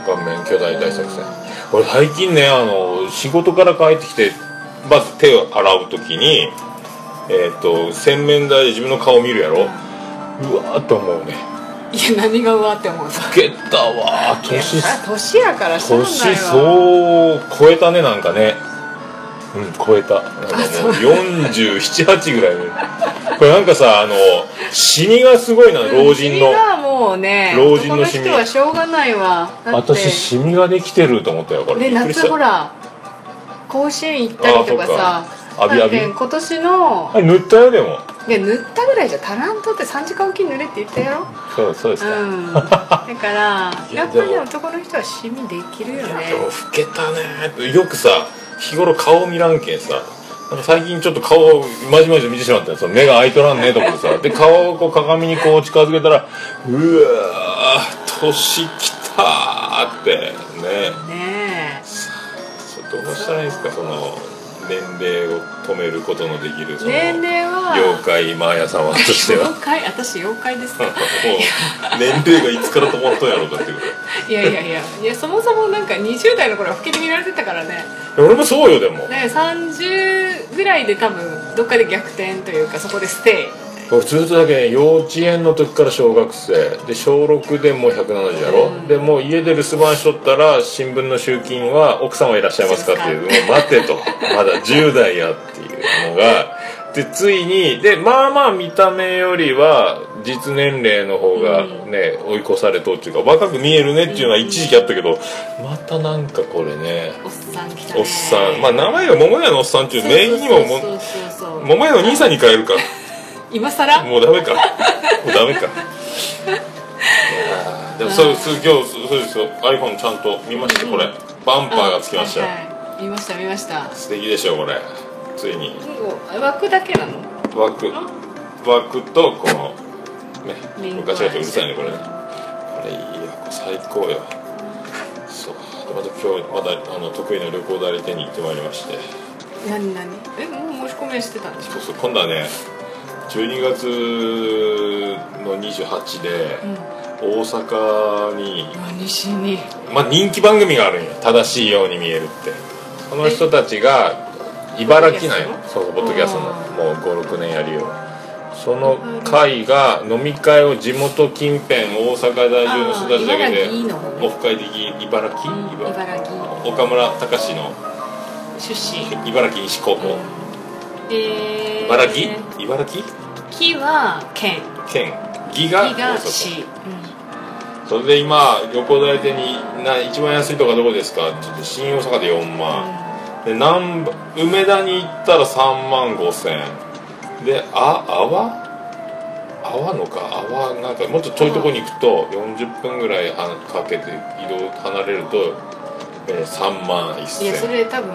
顔面巨大大作戦俺最近ね。あの仕事から帰ってきてまず手を洗う時にえっ、と洗面台で自分の顔見るやろ。うわーっと思うね。いや何がうわって思うの？老けたわー。年あ年やからしょう年そう超えたねなんかね。うん超えた。なんかもう。478ぐらいねこれなんかさあのシミがすごいな老人の。もうね老人のシミ人はしょうがないわ。私シミができてると思ったよこれ。で夏ほら甲子園行ったりとかさあび浴び今年の塗ったよでも。いや塗ったぐらいじゃ足らんとって3時間おきに塗れって言ったやろ。そうそうですか、うん。だから いややっぱり男の人はシミできるよね。でも老けたね。よくさ日頃顔見らんけんさなんか最近ちょっと顔をまじまじと見てしまったよ。その目が開いとらんねと思ってさ。で顔をこう鏡にこう近づけたらうわー年きたーってね。ねちょっとどうしたらいいんですかその年齢を止めることのできるその年齢は。妖怪マーヤ様としては。も妖怪私妖怪ですか？う年齢がいつから止まったんやろうかっていうこいやいやいや。いやそもそもなんか20代の頃は老けて見られてたからね。と俺もそうよでも。ね30ぐらいで多分どっかで逆転というかそこでステ俺ずっとだけね幼稚園の時から小学生。で小6でもう170やろ、でもう家で留守番しとったら新聞の集金は奥様いらっしゃいますかっていう。もう待てと。まだ10代やっていうのが。でついにでまあまあ見た目よりは実年齢の方がね、追い越されとっていうか若く見えるねっていうのは一時期あったけどまたなんかこれね。イおっさん来たね。おっさん。まあ名前が桃屋のおっさんっていう名義にもも桃屋の兄さんに変えるか今さらもうダメか。もうダメか。でもそうそう今日そうですよ。iPhone ちゃんと見ました？これ。バンパーがつきました。よ、はいはい。見ました見ました。素敵でしょこれ。ついに。枠だけなの？枠。枠とこのねリンク昔はうるさいねこれね。これいいよ最高よ。そう。でまた今日またあの得意の旅行代理店に行ってまいりまして。何何？えもう申し込みはしてたんでしょそうそう今度はね12月の28で大阪に、まあ西に。まあ、人気番組があるんよ正しいように見えるって。その人たちが茨城なんよそうそうポッドキャストのもう56年やる。よその会が飲み会を地元近辺大阪在住の人たちだけでオフ会的茨城？うん茨茨城。岡村隆史の出身。茨城西高校えー、茨城？茨城？木は県。県。義が木が大阪。市、それで今旅行代理店にな一番安いとこはどこですか？って言って新大阪で4万、で南部梅田に行ったら3万5千。であ阿波阿波のか？阿波なんかもっと遠いとこに行くと40分ぐらいはかけて移動離れると、えー3万1いや千それ多分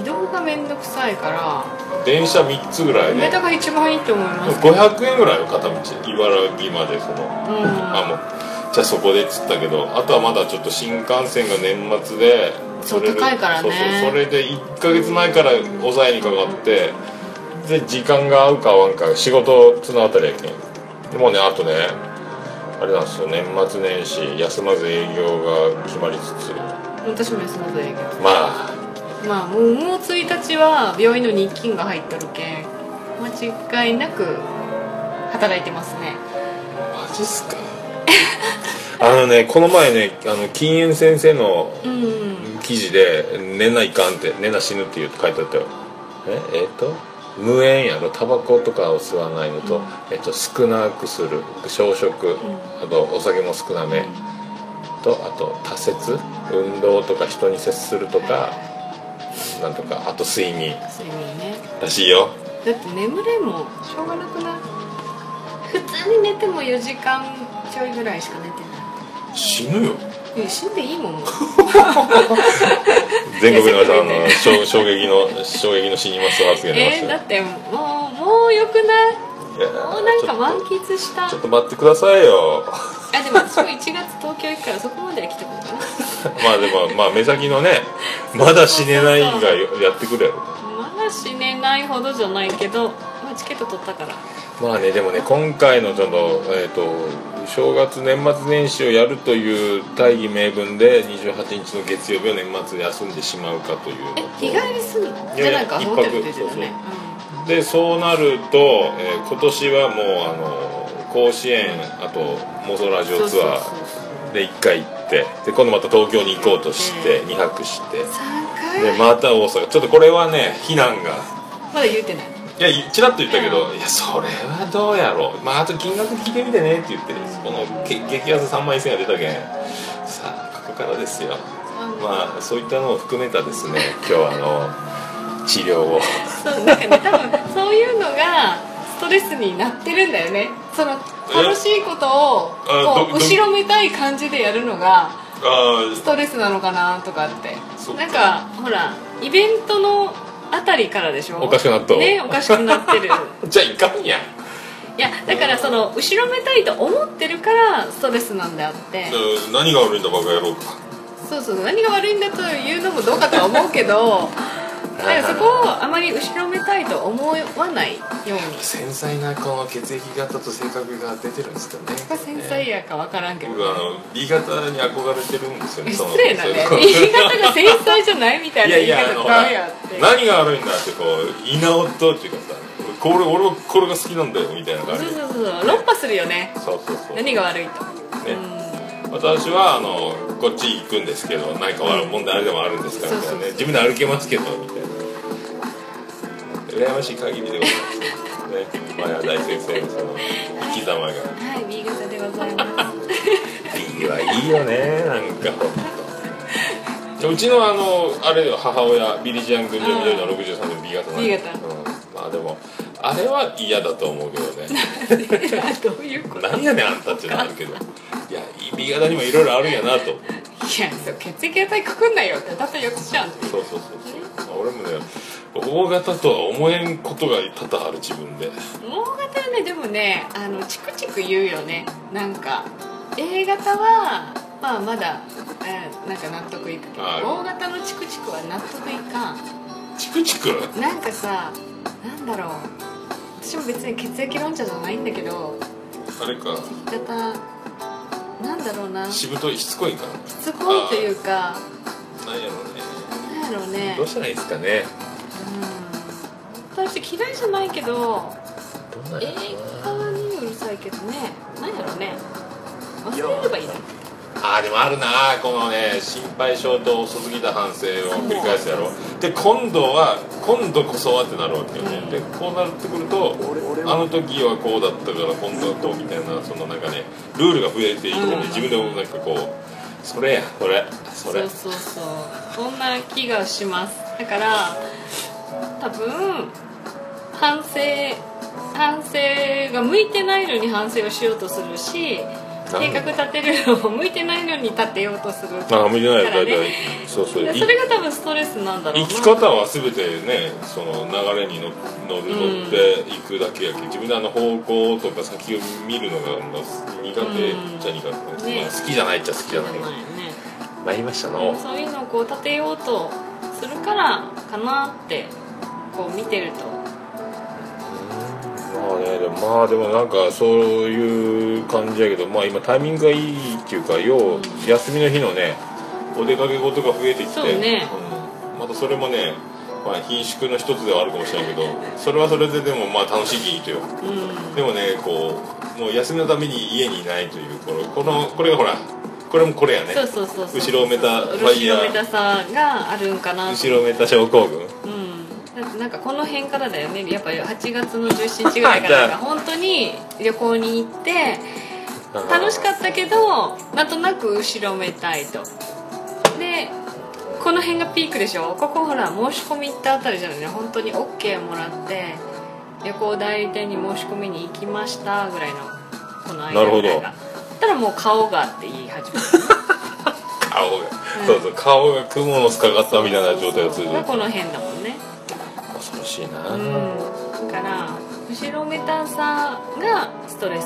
移動がめんどくさいから電車3つぐらいで。梅田が一番いいと思います。500円ぐらいよ片道茨城までその。うん。あもうじゃあそこでっつったけどあとはまだちょっと新幹線が年末でそう高いからね。そうそうそれで1ヶ月前から抑えにかかってで時間が合うか合わんか仕事綱渡りやけん。でもうねあとねあれなんですよ。年末年始休まず営業が決まりつつ。私も休まず営業。まあまあもうもう1日は病院の日勤が入っとるけん間違いなく働いてますね。マジっすか。あのねこの前ねあの禁煙先生のうん。記事で「寝ないかん」って「寝な死ぬ」って言う書いてあったよ。え？えっ、と？無煙やろ？タバコとかを吸わないのと、えっと少なくする。小食、あとお酒も少なめ、とあと多節運動とか人に接するとかなんとかあと睡眠。睡眠ね。らしいよ。だって眠れんもしょうがなくない？普通に寝ても4時間ちょいぐらいしか寝てない。死ぬよ。いや死んでいいもん。全国の皆さん あの衝衝撃の衝撃の死にます発言えー、だってもうもうよくない？もうなんか満喫した。ちょっと待ってくださいよあでも私も1月東京行くからそこまでは来てこうかなまあでもまあ目先のねまだ死ねないがやってくるやろ。まだ死ねないほどじゃないけど、まあ、チケット取ったから。まあねでもね今回のそのえっ、と正月年末年始をやるという大義名分で28日の月曜日を年末で休んでしまうかというえ日帰りするじゃなんか一ホテル泊出てたね。でそうなると、えー今年はもうあの甲子園あと妄想ラジオツアーで1回行ってで今度また東京に行こうとして2泊して。3回？でまた大阪。ちょっとこれはね避難が。まだ言うてない。いやちらっと言ったけど、いやそれはどうやろう。まああと金額聞いてみてねって言ってこのけ激安3万1000円が出たけん。さあここからですよ。まあそういったのを含めたですね今日はあの治療を。そうなんかね多分そういうのがストレスになってるんだよねその楽しいことをこう後ろめたい感じでやるのがあストレスなのかなとかって。そっか。なんかほらイベントのあたりからでしょ？おかしくなったねおかしくなってる。じゃあいかんやん。いやだからその後ろめたいと思ってるからストレスなんであって。うん何が悪いんだバカ野郎。かそうそう何が悪いんだというのもどうかとは思うけどだからそこをあまり後ろめたいと思わないように。繊細なこの血液型と性格が出てるんですかね。が繊細やか分からんけど、僕あの B 型に憧れてるんですよね失礼なね。そう B 型が繊細じゃないみたいいな言い方買うやって。何が悪いんだってこう稲尾とっていうかさこれ俺はこれが好きなんだよみたいなそう感じそうそう。論破するよね。そうそうそう。何が悪いと。ね。私はあのこっち行くんですけど何か問題あれでもあるんですかみたいなね自分で歩けますけどみたいな。羨ましい限りでございますね。前田大先生のその生き様が。はい B 型でございます。いいはいいよねなんか。うちのあのあれよ母親ビリジアン群青緑の63年 B 型なん B で型。うん、まあでもあれは嫌だと思うけどね。どういうこと何やねんあんたっていうのあるけど。いや B 型にもいろいろあるんやなと。いやそう血液型にくくんないよってたった4つじゃんそうそうそうそう。俺もね O 型とは思えんことが多々ある自分で。O 型はねでもねあのチクチク言うよね。なんか A 型はまあまだ、えーなんか納得いくけどあ O 型のチクチクは納得いかん。チクチク？なんかさなんだろう私私も別に血液論者じゃないんだけど。あれか。言い方なんだろうな。ししぶといしつこいんか。なつこいというか。なんやろうね。なんやろうね。どうしたらいいですかね。うん。私嫌いじゃないけどどうなんや映ろうな画にうるさいけどね。なんやろうね。忘れればいいのあーでもあるな。このね心配性と遅すぎた反省を繰り返すやろ。で今度は今度こそはってなるわけよね。でこうなってくるとあの時はこうだったから今度はこうみたいなそのなんかねルールが増えていってね。自分でもなんかこうそれやそれそれ。そうそうそう。そんな気がします。だから多分反省反省が向いてないのに反省をしようとするし計画立てるのも向いてないのに立てようとするああ向いてない大体そうそう。それが多分ストレスなんだろうな。生き方は全てねその流れに乗乗る乗っていくだけやけど自分であの方向とか先を見るのがまあ苦手っちゃ苦手、ね。まあ、好きじゃないっちゃ好きじゃないね参りましたの。そういうのをこう立てようとするからかなってこう見てるとまあねでもまあでもなんかそういう感じやけどまあ今タイミングがいいっていうかよう休みの日のねお出かけ事が増えてきてそうね。うん。またそれもねまあ貧縮の一つではあるかもしれないけどそれはそれででもまあ楽しいとようん。でもねこうもう休みのために家にいないというこのこのこれがほらこれもこれやね。そうそうそう後ろめたファイヤー。後ろめたさがあるんかなと。後ろめた症候群。うんなんかこの辺からだよね。やっぱり8月の17日ぐらいからか本当に旅行に行って楽しかったけどなんとなく後ろめたいと。でこの辺がピークでしょ？ここほら申し込み行ったあたりじゃない？ね本当に OK もらって旅行代理店に申し込みに行きましたぐらいのこの間なるほど。ぐらいがたらもう顔がって言い始め 顔が、そうそう顔が蜘蛛の巣かかったみたいな状態が続いてこの辺だもんね恐ろしいな、うん。だから後ろめたさがストレス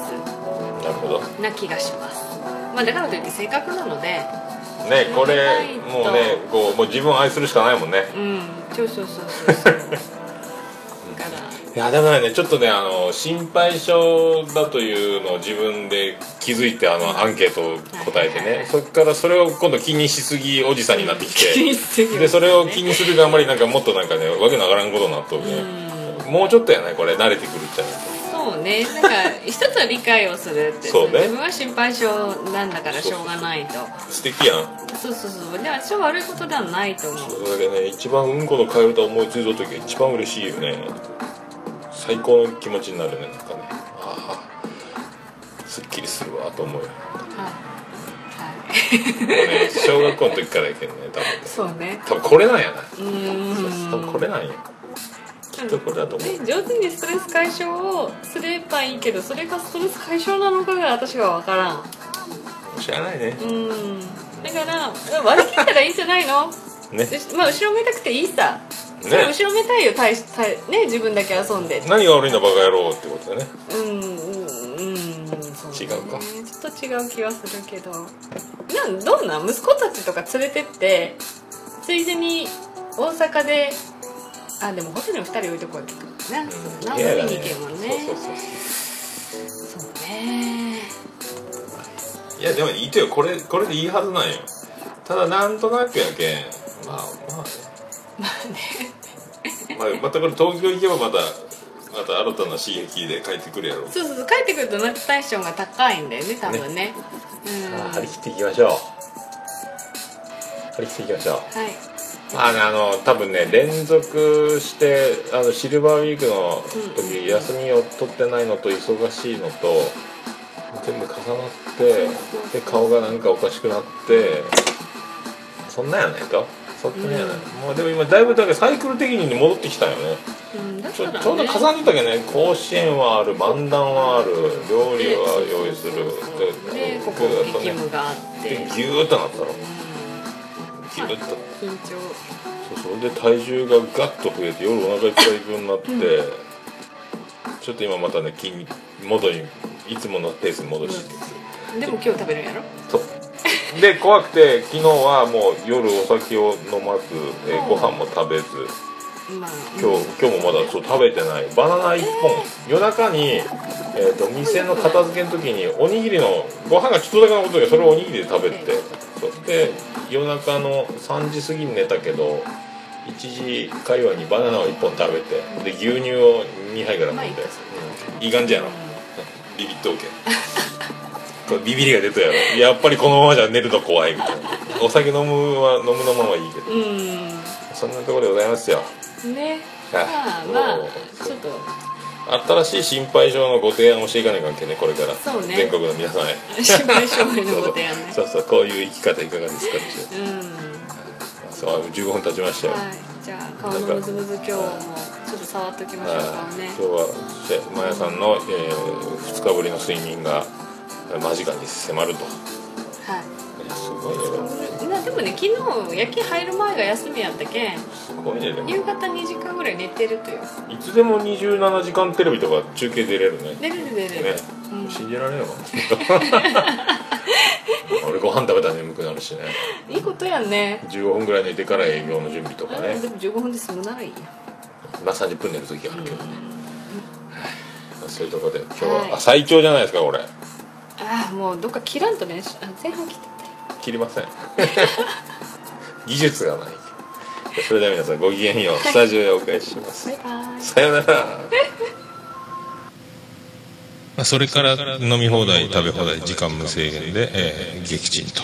なるほど。な気がします。まあだからといって性格なのでねこれもうねこうもう自分を愛するしかないもんね。うん。そうそうそうそうそう いやでもねちょっとねあの心配性だというのを自分で気づいてあのアンケートを答えてねそっからそれを今度気にしすぎおじさんになってき気にしすぎ。てでそれを気にするがあんまりなんかもっとなんかねわけのわからんことになっとるねもうちょっとやねこれ慣れてくるっちゃねそうね。なんか一つは理解をするってそうね。自分は心配性なんだからしょうがないと。素敵やん。そうそうそう。で私は悪いことではないと思う。それでね一番うんこの替え歌思いついた時が一番嬉しいよね最高の気持ちになるねなんかね。ああすっきりするわと思うよ。はい。ね小学校の時からやけんね多分。そうね。多分これなんやなうーん多分これなんやきっとこれだと思う。ね上手にストレス解消をすればいいけどそれがストレス解消なのかが私は分からん。知らないね。うん。だから割り切ったらいいんじゃないの？ね。でまあ後ろめたくていいさ、それ後ろめたいよ大し大ね自分だけ遊んで。何が悪いんだバカ野郎ってことだね。うんうんうんそうね。違うか。ちょっと違う気はするけど。なんどんな息子たちとか連れてってついでに大阪であでもホテルに2人置いとくわけかな、うん何飲みに行けるもんね。そうそうそうそう。ね。いやでもいいとよこれこれでいいはずなんよ。ただなんとなくやけん。まあまあまあね。まあ、またこれ東京行けばまたまた新たな刺激で帰ってくるやろ。うそうそうそう帰ってくるとナックテンションが高いんだよね多分ね。うん。張り切っていきましょう。張り切っていきましょう。はい。まあねあの多分ね連続してあのシルバーウィークの時、休みを取ってないのと忙しいのと全部重なってで顔がなんかおかしくなってそんなんやないとそんなんやない、もうでも今だいぶだけサイクル的に戻ってきたよね。うんだちょちょうど重なってたけどね甲子園はある漫談はある料理は用意するでここ激務があってでギューッとなったの。ギューッと。緊張そうそう。で体重がガッと増えて夜お腹いっぱい分になって、ちょっと今またね筋肉元にいつものペースに戻してる、でも今日食べるんやろそうで怖くて昨日はもう夜お酒を飲まず、えーご飯も食べず。まあ今日今日もまだそう食べてない。バナナ1本。夜中に、えー、と店の片付けの時におにぎりのご飯がちょっとだけ残ってそれをおにぎりで食べて。そして夜中の3時過ぎに寝たけど1時会話にバナナを1本食べてで牛乳を2杯ぐらい飲んで、うん、いい感じやろビビっとうけ ビビりが出たやろやっぱりこのままじゃ寝るの怖いみたいな。お酒飲むは飲むのままはいいけど。うん。そんなところでございますよ。ね。はい。まあまあちょっと。新しい心配性のご提案をしていかない関係ねこれから。そうね。全国の皆さんへ。心配性へのご提案ね。そうそうこういう生き方いかがですかっていう。うん。そう15分経ちましたよ、はい。じゃあ顔のムズムズ今日もちょっと触っときましょうはい。顔ね今日はマヤさんの、え2日ぶりの睡眠が間近に迫ると。はい。すごいね。なでもね昨日夜勤入る前が休みやったけんすごいねでも。夕方2時間ぐらい寝てるという。いつでも27時間テレビとか中継出れるね。寝れる寝れる、ね、うん。信じられんわ。俺ご飯食べたら眠くなるしね。いいことやんね。15分ぐらい寝てから営業の準備とかね。あでも15分で済むならいいや。まあ30分寝る時があるけどね、はい。そういうところで今日は、はい。あ最長じゃないですかこれああもうどっか切らんとねあ前半切って。切りません。技術がない。それでは皆さんごきげんようスタジオへお返しします。バイバイ。さようなら。まあそれから飲み放題食べ放題時間無制限で、えー撃沈と。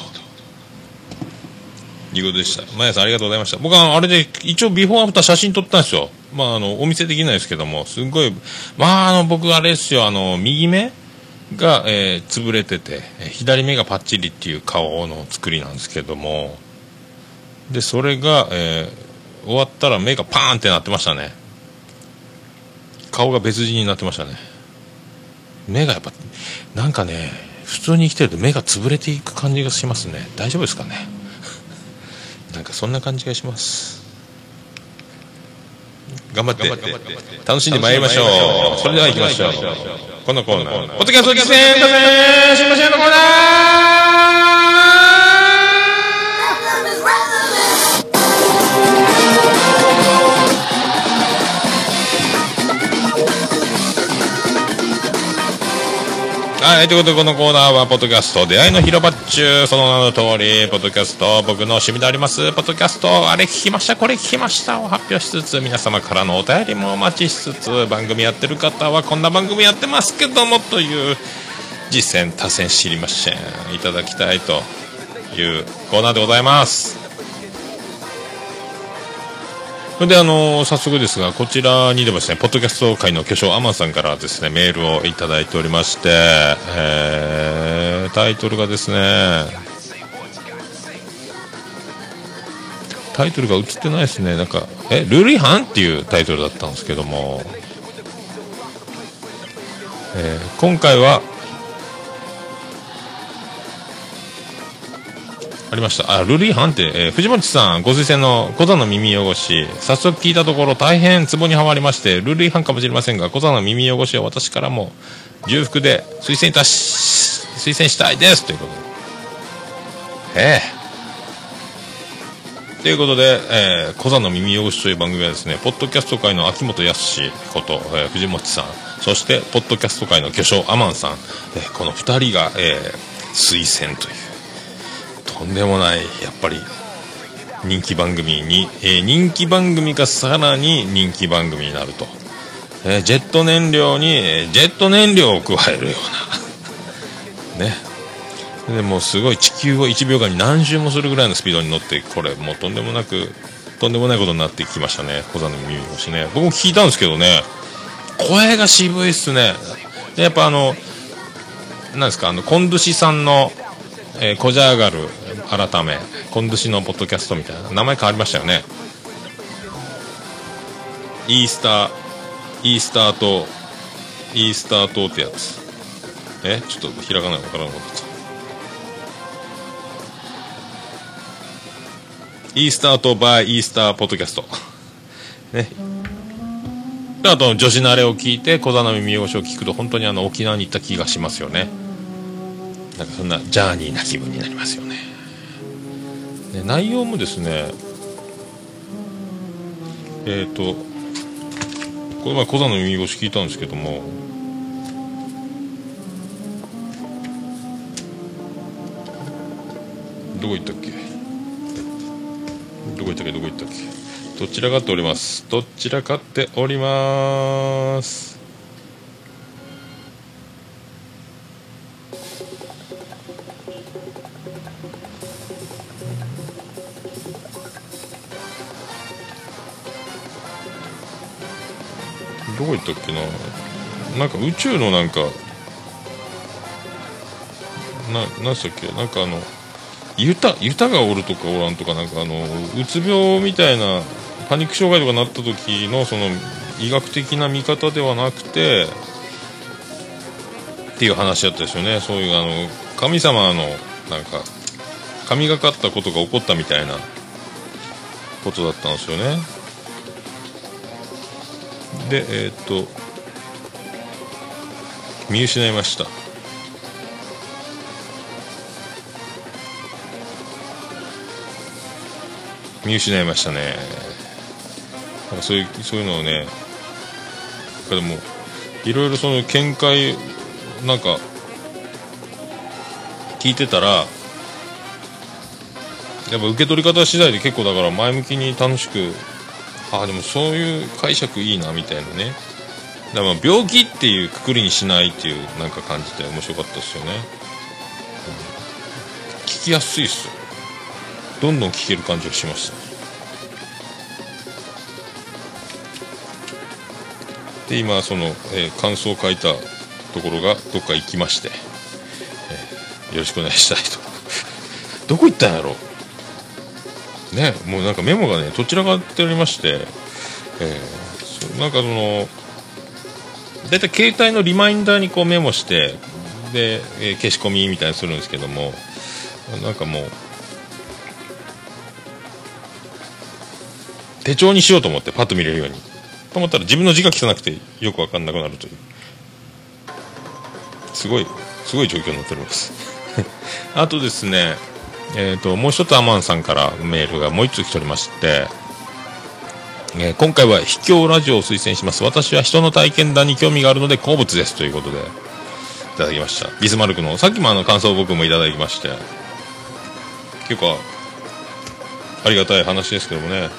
いうことでした。マヤさんありがとうございました。僕はあれで一応ビフォーアフター写真撮ったんですよ。まああのお見せできないですけどもすごいまああの僕あれですよあの右目が、えー潰れててえー左目がパッチリっていう顔の作りなんですけどもでそれが、えー終わったら目がパーンってなってましたね。顔が別人になってましたね。目がやっぱなんかね普通に生きてると目が潰れていく感じがしますね。大丈夫ですかね？なんかそんな感じがします。頑張って楽しんでまいりましょう。それでは行きましょうこのコーナー。ポッドキャスト実践だぜ新橋屋のコーナー。はい、ということでこのコーナーは、ポッドキャスト出会いの広場っちゅう、その名の通り、ポッドキャスト、僕の趣味であります、ポッドキャスト、あれ聞きました、これ聞きました？を発表しつつ、皆様からのお便りもお待ちしつつ、番組やってる方は、こんな番組やってますけども、という、実践、多戦知りません。いただきたいというコーナーでございます。それであの早速ですがこちらにでもですねポッドキャスト界の巨匠アマンさんからですねメールをいただいておりまして、えータイトルがですねタイトルが映ってないですね。なんかえルール違反っていうタイトルだったんですけども、えー今回はありました。あ、ルール違反って、えー藤本さん、ご推薦の小座の耳汚し、早速聞いたところ大変ツボにはまりまして、ルール違反かもしれませんが、小座の耳汚しを私からも重複で推薦いたし、推薦したいですということで。ええということで、えー、小座の耳汚しという番組はですね、ポッドキャスト界の秋元康こと、えー藤本さん、そして、ポッドキャスト界の巨匠アマンさん、えーこの二人が、えー推薦という、とんでもないやっぱり人気番組に、えー人気番組がさらに人気番組になると、えージェット燃料にえージェット燃料を加えるような。ね。でもすごい地球を1秒間に何周もするぐらいのスピードに乗ってこれもうとんでもなくとんでもないことになってきましたね。小座の耳越しね。僕も聞いたんですけどね。声が渋いっすね。やっぱあのなんですかあのコンドゥシさんのえー、コジャーガル改めコンドシのポッドキャストみたいな。名前変わりましたよね。イースターイースター島イースター島ってやつ。えちょっと開かないのからなかった。イースター島バイイースターポッドキャスト。ね。あと女子慣れを聞いて小座の耳汚しを聞くと本当にあの沖縄に行った気がしますよね。なんかそんなジャーニーな気分になりますよね。ね内容もですね、えっ、とこの前小座の耳越し聞いたんですけどもどこ行ったっけ？どこ行ったっけ？どこ行ったっけ？どちらかっております。どちらかっております。どこ行ったっけな。なんか宇宙のなんかななんしたっけ？なんかあのユタユタがおるとかおらんとかなんかあのうつ病みたいなパニック障害とかなった時のその医学的な見方ではなくてっていう話だったですよね。そういうあの神様のなんか神がかったことが起こったみたいなことだったんですよね。でえーっと見失いました。見失いましたね。なんかそういうそういうのをねでもいろいろその見解なんか聞いてたらやっぱ受け取り方次第で結構だから前向きに楽しくあでもそういう解釈いいなみたいなね。だから病気っていうくくりにしないっていうなんか感じで面白かったですよね、うん。聞きやすいっすどんどん聞ける感じがしましたで今その、えー感想を書いたところがどっか行きまして、えーよろしくお願いしたいと。どこ行ったんやろう？ねもうなんかメモがねどちらかっておりまして、えーなんかその大体携帯のリマインダーにこうメモしてで、えー消し込みみたいにするんですけどもなんかもう手帳にしようと思ってパッと見れるように。と思ったら自分の字が汚くてよく分かんなくなるという。すごいすごい状況になっております。あとですねえー、ともう一つアマンさんからメールがもう一つ来ておりまして、えー今回は秘境ラジオを推薦します。私は人の体験談に興味があるので好物ですということでいただきました。ビスマルクのさっきもあの感想を僕もいただきまして結構ありがたい話ですけどもね。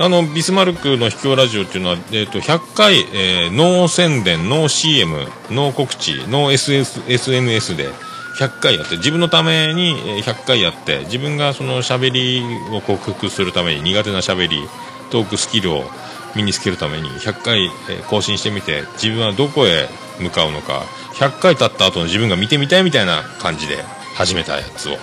あのビスマルクの秘境ラジオっていうのは、えー、と100回、えーノー宣伝ノー CM ノー告知ノー SS SNS で100回やって自分のために100回やって自分がその喋りを克服するために苦手な喋りトークスキルを身につけるために100回、更新してみて自分はどこへ向かうのか100回経った後の自分が見てみたいみたいな感じで始めたやつを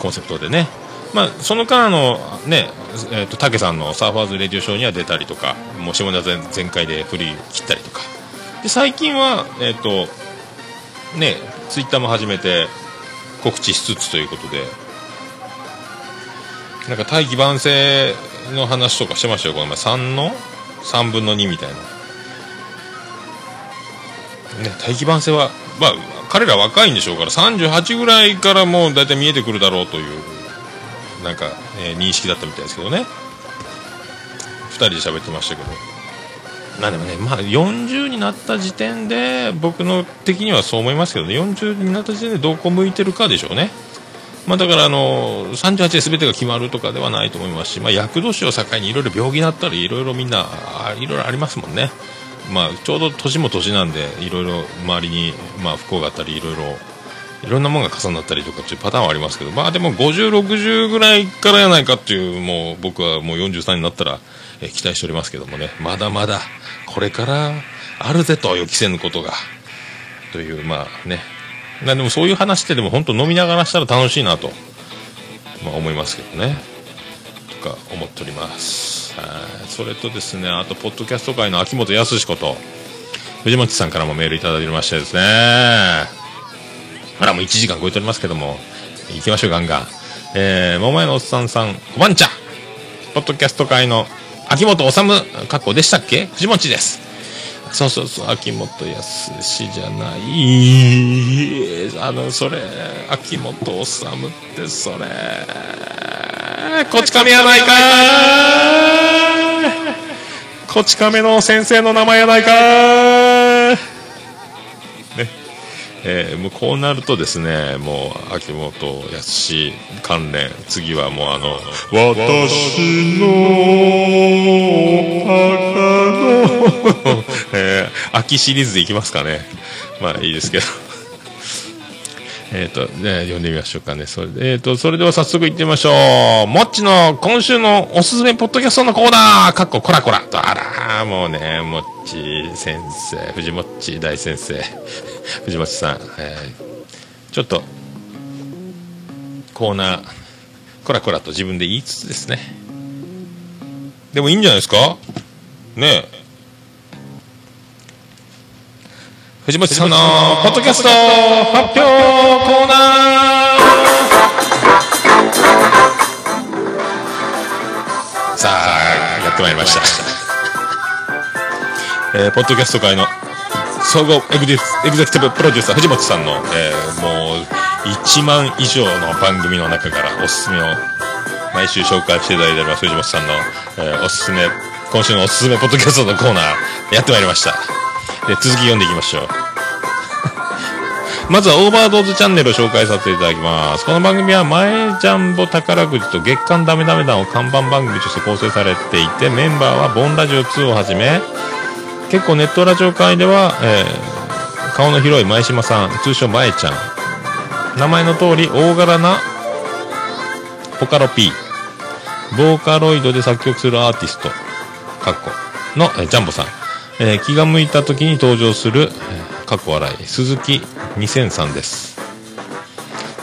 コンセプトでね。まあ、その間のねえー、と竹さんのサーファーズレディオショーには出たりとかもう下田全全開で振り切ったりとか。で最近はえっ、とねツイッターも始めて告知しつつということで。なんか大気晩成の話とかしてましたよ。この前3の？3分の2みたいな。ね大気晩成はまあ彼ら若いんでしょうから38ぐらいからもう大体見えてくるだろうというなんか、えー認識だったみたいですけどね。2人で喋ってましたけど。まあでもねまあ40になった時点で僕の的にはそう思いますけどね40になった時点でどこ向いてるかでしょうね。まあだからあの38で全てが決まるとかではないと思いますし、まあ、厄年を境にいろいろ病気になったりいろいろみんないろいろありますもんね。まあちょうど年も年なんでいろいろ周りにまあ不幸があったりいろいろいろんなものが重なったりとかっていうパターンはありますけどまあでも50、60ぐらいからやないかっていうもう僕はもう43になったら、え期待しておりますけどもね。まだまだこれからあるぜと予期せぬことが。というまあね。なでもそういう話ってでも本当飲みながらしたら楽しいなと、まあ、思いますけどね。とか思っております。はい。それとですねあとポッドキャスト界の秋元康こと藤本さんからもメールいただきましてですね。まだもう1時間超えておりますけども行きましょうガンガン。えー、桃屋のおっさんさんおばんちゃんポッドキャスト界の秋元治過去でしたっけ？藤本です。そうそうそう秋元康じゃない。あのそれ秋元治ってそれ。こち亀やないかこち亀の先生の名前やないか。えーもうこうなるとですね、もう、秋元康関連、次はもうあの、私の墓の、えー秋シリーズでいきますかね。まあいいですけど。えっ、と、ね、読んでみましょうかね。それで、えっ、と、それでは早速行ってみましょう。もっちの今週のおすすめポッドキャストのコーナーかっこコラコラと、あらー、もうね、もっち先生、藤もっち大先生、藤もっちさん、えーちょっと、コーナー、コラコラと自分で言いつつですね。でもいいんじゃないですか？ねえ。藤本さんのポッドキャスト発表コーナーさあ、やってまいりました。えーポッドキャスト界の総合エグゼエグゼクティブプロデューサー藤本さんの、えーもう1万以上の番組の中からおすすめを毎週紹介していただいております藤本さんの、えーおすすめ今週のおすすめポッドキャストのコーナーやってまいりましたで続き読んでいきましょう まずはオーバードーズチャンネルを紹介させていただきます。この番組は前ジャンボ宝くじと月刊ダメダメ団を看板番組として構成されていて、メンバーはボンラジオ2をはじめ、結構ネットラジオ界では、えー顔の広い前島さん、通称前ちゃん。名前の通り大柄なポカロ P。ボーカロイドで作曲するアーティスト、かっこ、の、えジャンボさん。えー気が向いた時に登場する、過去笑い、鈴木2003です。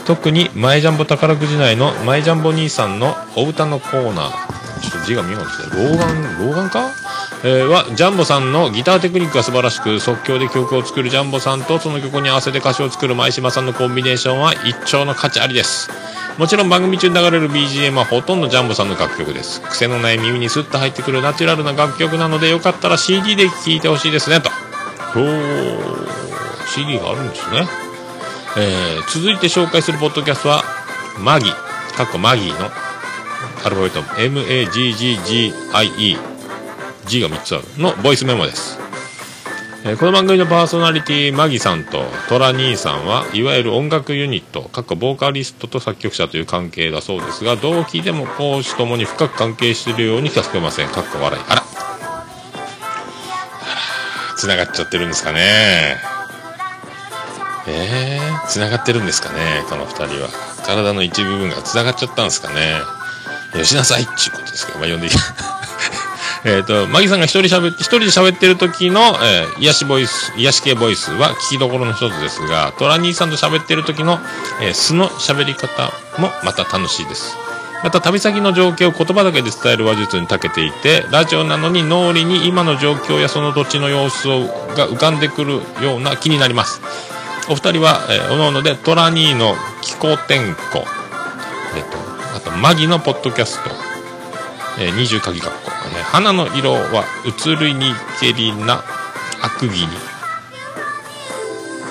特に、マイジャンボ宝くじ内のマイジャンボ兄さんのお歌のコーナー。ちょっと字が見えなくて、老眼、老眼か？えーは、ジャンボさんのギターテクニックが素晴らしく、即興で曲を作るジャンボさんと、その曲に合わせて歌詞を作る前島さんのコンビネーションは一丁の価値ありです。もちろん番組中に流れる BGM はほとんどジャンボさんの楽曲です。癖のない耳にスッと入ってくるナチュラルな楽曲なので、よかったら CD で聴いてほしいですね、と。おー CD があるんですね。えー続いて紹介するポッドキャストは、マギ、かっこマギーのアルファベット MAGGGIE、G が3つあるのボイスメモです。えーこの番組のパーソナリティマギさんとトラ兄さんはいわゆる音楽ユニットかっこボーカリストと作曲者という関係だそうですがどう聞いても講師ともに深く関係しているように聞かせてません。かっこ笑い。あら。つながっちゃってるんですかね。えー、つながってるんですかねこの二人は。体の一部分がつながっちゃったんですかね。よしなさいっちゅうことですけど、まあ、呼んでいい。えっと、マギさんが一人喋って、一人で喋ってる時の、えー癒しボイス、癒し系ボイスは聞きどころの一つですが、トラ兄さんと喋ってる時の、えー素の喋り方もまた楽しいです。また旅先の情景を言葉だけで伝える話術に長けていて、ラジオなのに脳裏に今の状況やその土地の様子をが浮かんでくるような気になります。お二人は、えー、おのおのでトラニーの気候天候、えっ、と、あと、マギのポッドキャスト、えー、二重鍵括弧、えー花の色は移りにけりな悪義に。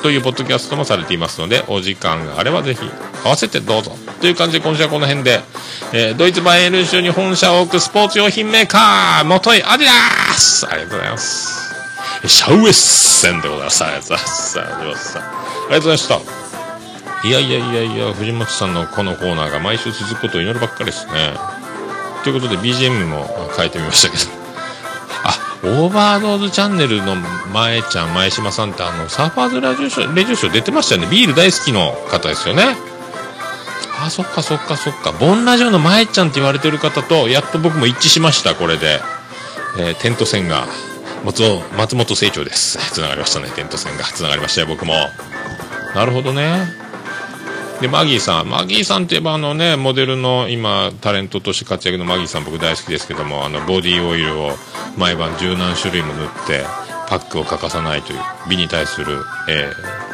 というポッドキャストもされていますので、お時間があればぜひ合わせてどうぞ。という感じで今週はこの辺で、えードイツ版エルン州に本社を置くスポーツ用品メーカー、元井アディダスありがとうございます。シャウエッセンで。ございます。ありがとうございます。ありがとうございました。いやいやいやいや、藤本さんのこのコーナーが毎週続くことを祈るばっかりですね。ということで BGM も変えてみましたけど。あ、オーバードーズチャンネルの前ちゃん、前島さんってあの、サーファーズラジオショー、レジオショー出てましたよね。ビール大好きの方ですよね。あ、そっかそっかそっか。ボンラジオの前ちゃんって言われてる方と、やっと僕も一致しました、これで。えーテント戦が、松尾松本清張です。つながりましたね、テント戦が。つながりましたよ、僕も。なるほどね。で、マギーさん。マギーさんって言えばあのね、モデルの今、タレントとして活躍のマギーさん僕大好きですけども、あの、ボディオイルを毎晩十何種類も塗って、パックを欠かさないという美に対する、えー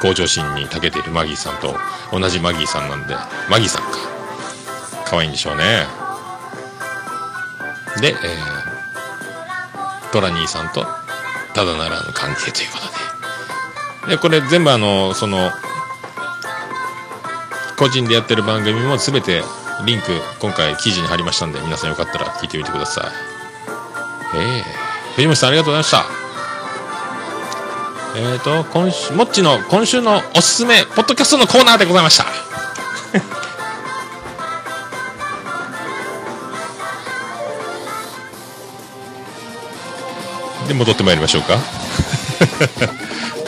向上心に長けているマギーさんと同じマギーさんなんで、マギーさんか。可愛いんでしょうね。で、えー、トラニーさんとただならぬ関係ということで。で、これ全部あの、その、個人でやってる番組も全てリンク今回記事に貼りましたんで皆さんよかったら聞いてみてください。ええ藤本さんありがとうございました。えーと、今週、もっちの今週のおすすめ、ポッドキャストのコーナーでございました。で、戻ってまいりましょうか。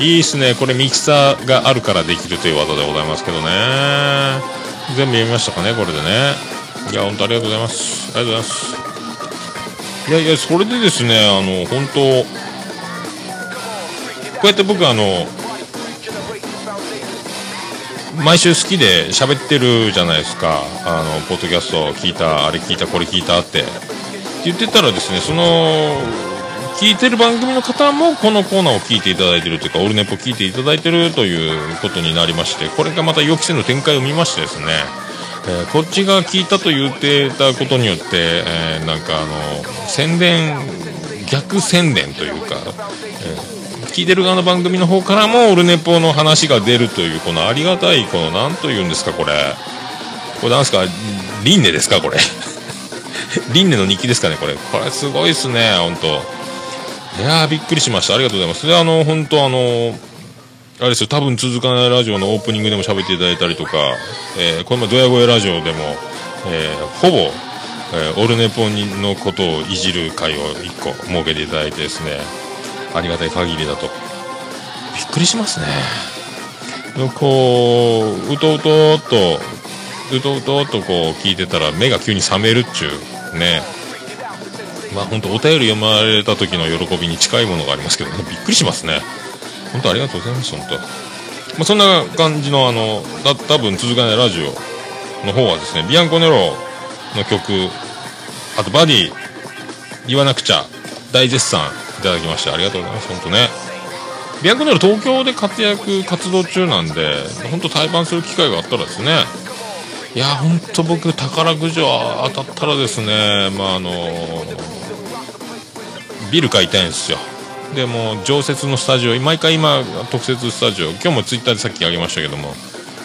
いいっすね。これミキサーがあるからできるという技でございますけどね。全部読みましたかね、これでね。いや、本当ありがとうございます。ありがとうございます。いやいや、それでですね、あの、本当こうやって僕あの、毎週好きで喋ってるじゃないですか。あの、ポッドキャスト聞いた、あれ聞いた、これ聞いたって。って言ってたらですね、その、聞いてる番組の方もこのコーナーを聞いていただいてるというか、オルネポ聞いていただいてるということになりまして、これがまた予期せぬ展開を見ましてですね、えーこっちが聞いたと言ってたことによって、えーなんかあの、宣伝、逆宣伝というか、えー聞いてる側の番組の方からもオルネポの話が出るという、このありがたい、この、なんと言うんですか、これ。これなんすか、輪廻ですか、これ。輪廻の日記ですかね、これ。これすごいっすね、本当いやー、びっくりしました。ありがとうございます。で、あの、本当あの、あれですよ、多分続かないラジオのオープニングでも喋っていただいたりとか、えーこの前、ドヤ声ラジオでも、えーほぼ、えーオルネポンのことをいじる会を1個設けていただいてですね、ありがたい限りだと。びっくりしますね。こう、うとうとっと、うとうとっとこう聞いてたら目が急に覚めるっちゅう、ね。まあ本当お便り読まれた時の喜びに近いものがありますけど、ねびっくりしますね。本当ありがとうございます、本当。まあ、そんな感じのあの、だ多分続かないラジオの方はですね、ビアンコネロの曲、あとバディ、言わなくちゃ、大絶賛いただきましてありがとうございます、本当ね。ビアンコネロ東京で活躍、活動中なんで、本当対バンする機会があったらですね、いや、本当僕、宝くじは当たったらですね、まああの、ビル買いたいんですよ。でも常設のスタジオ毎回今特設スタジオ今日もツイッターでさっきあげましたけども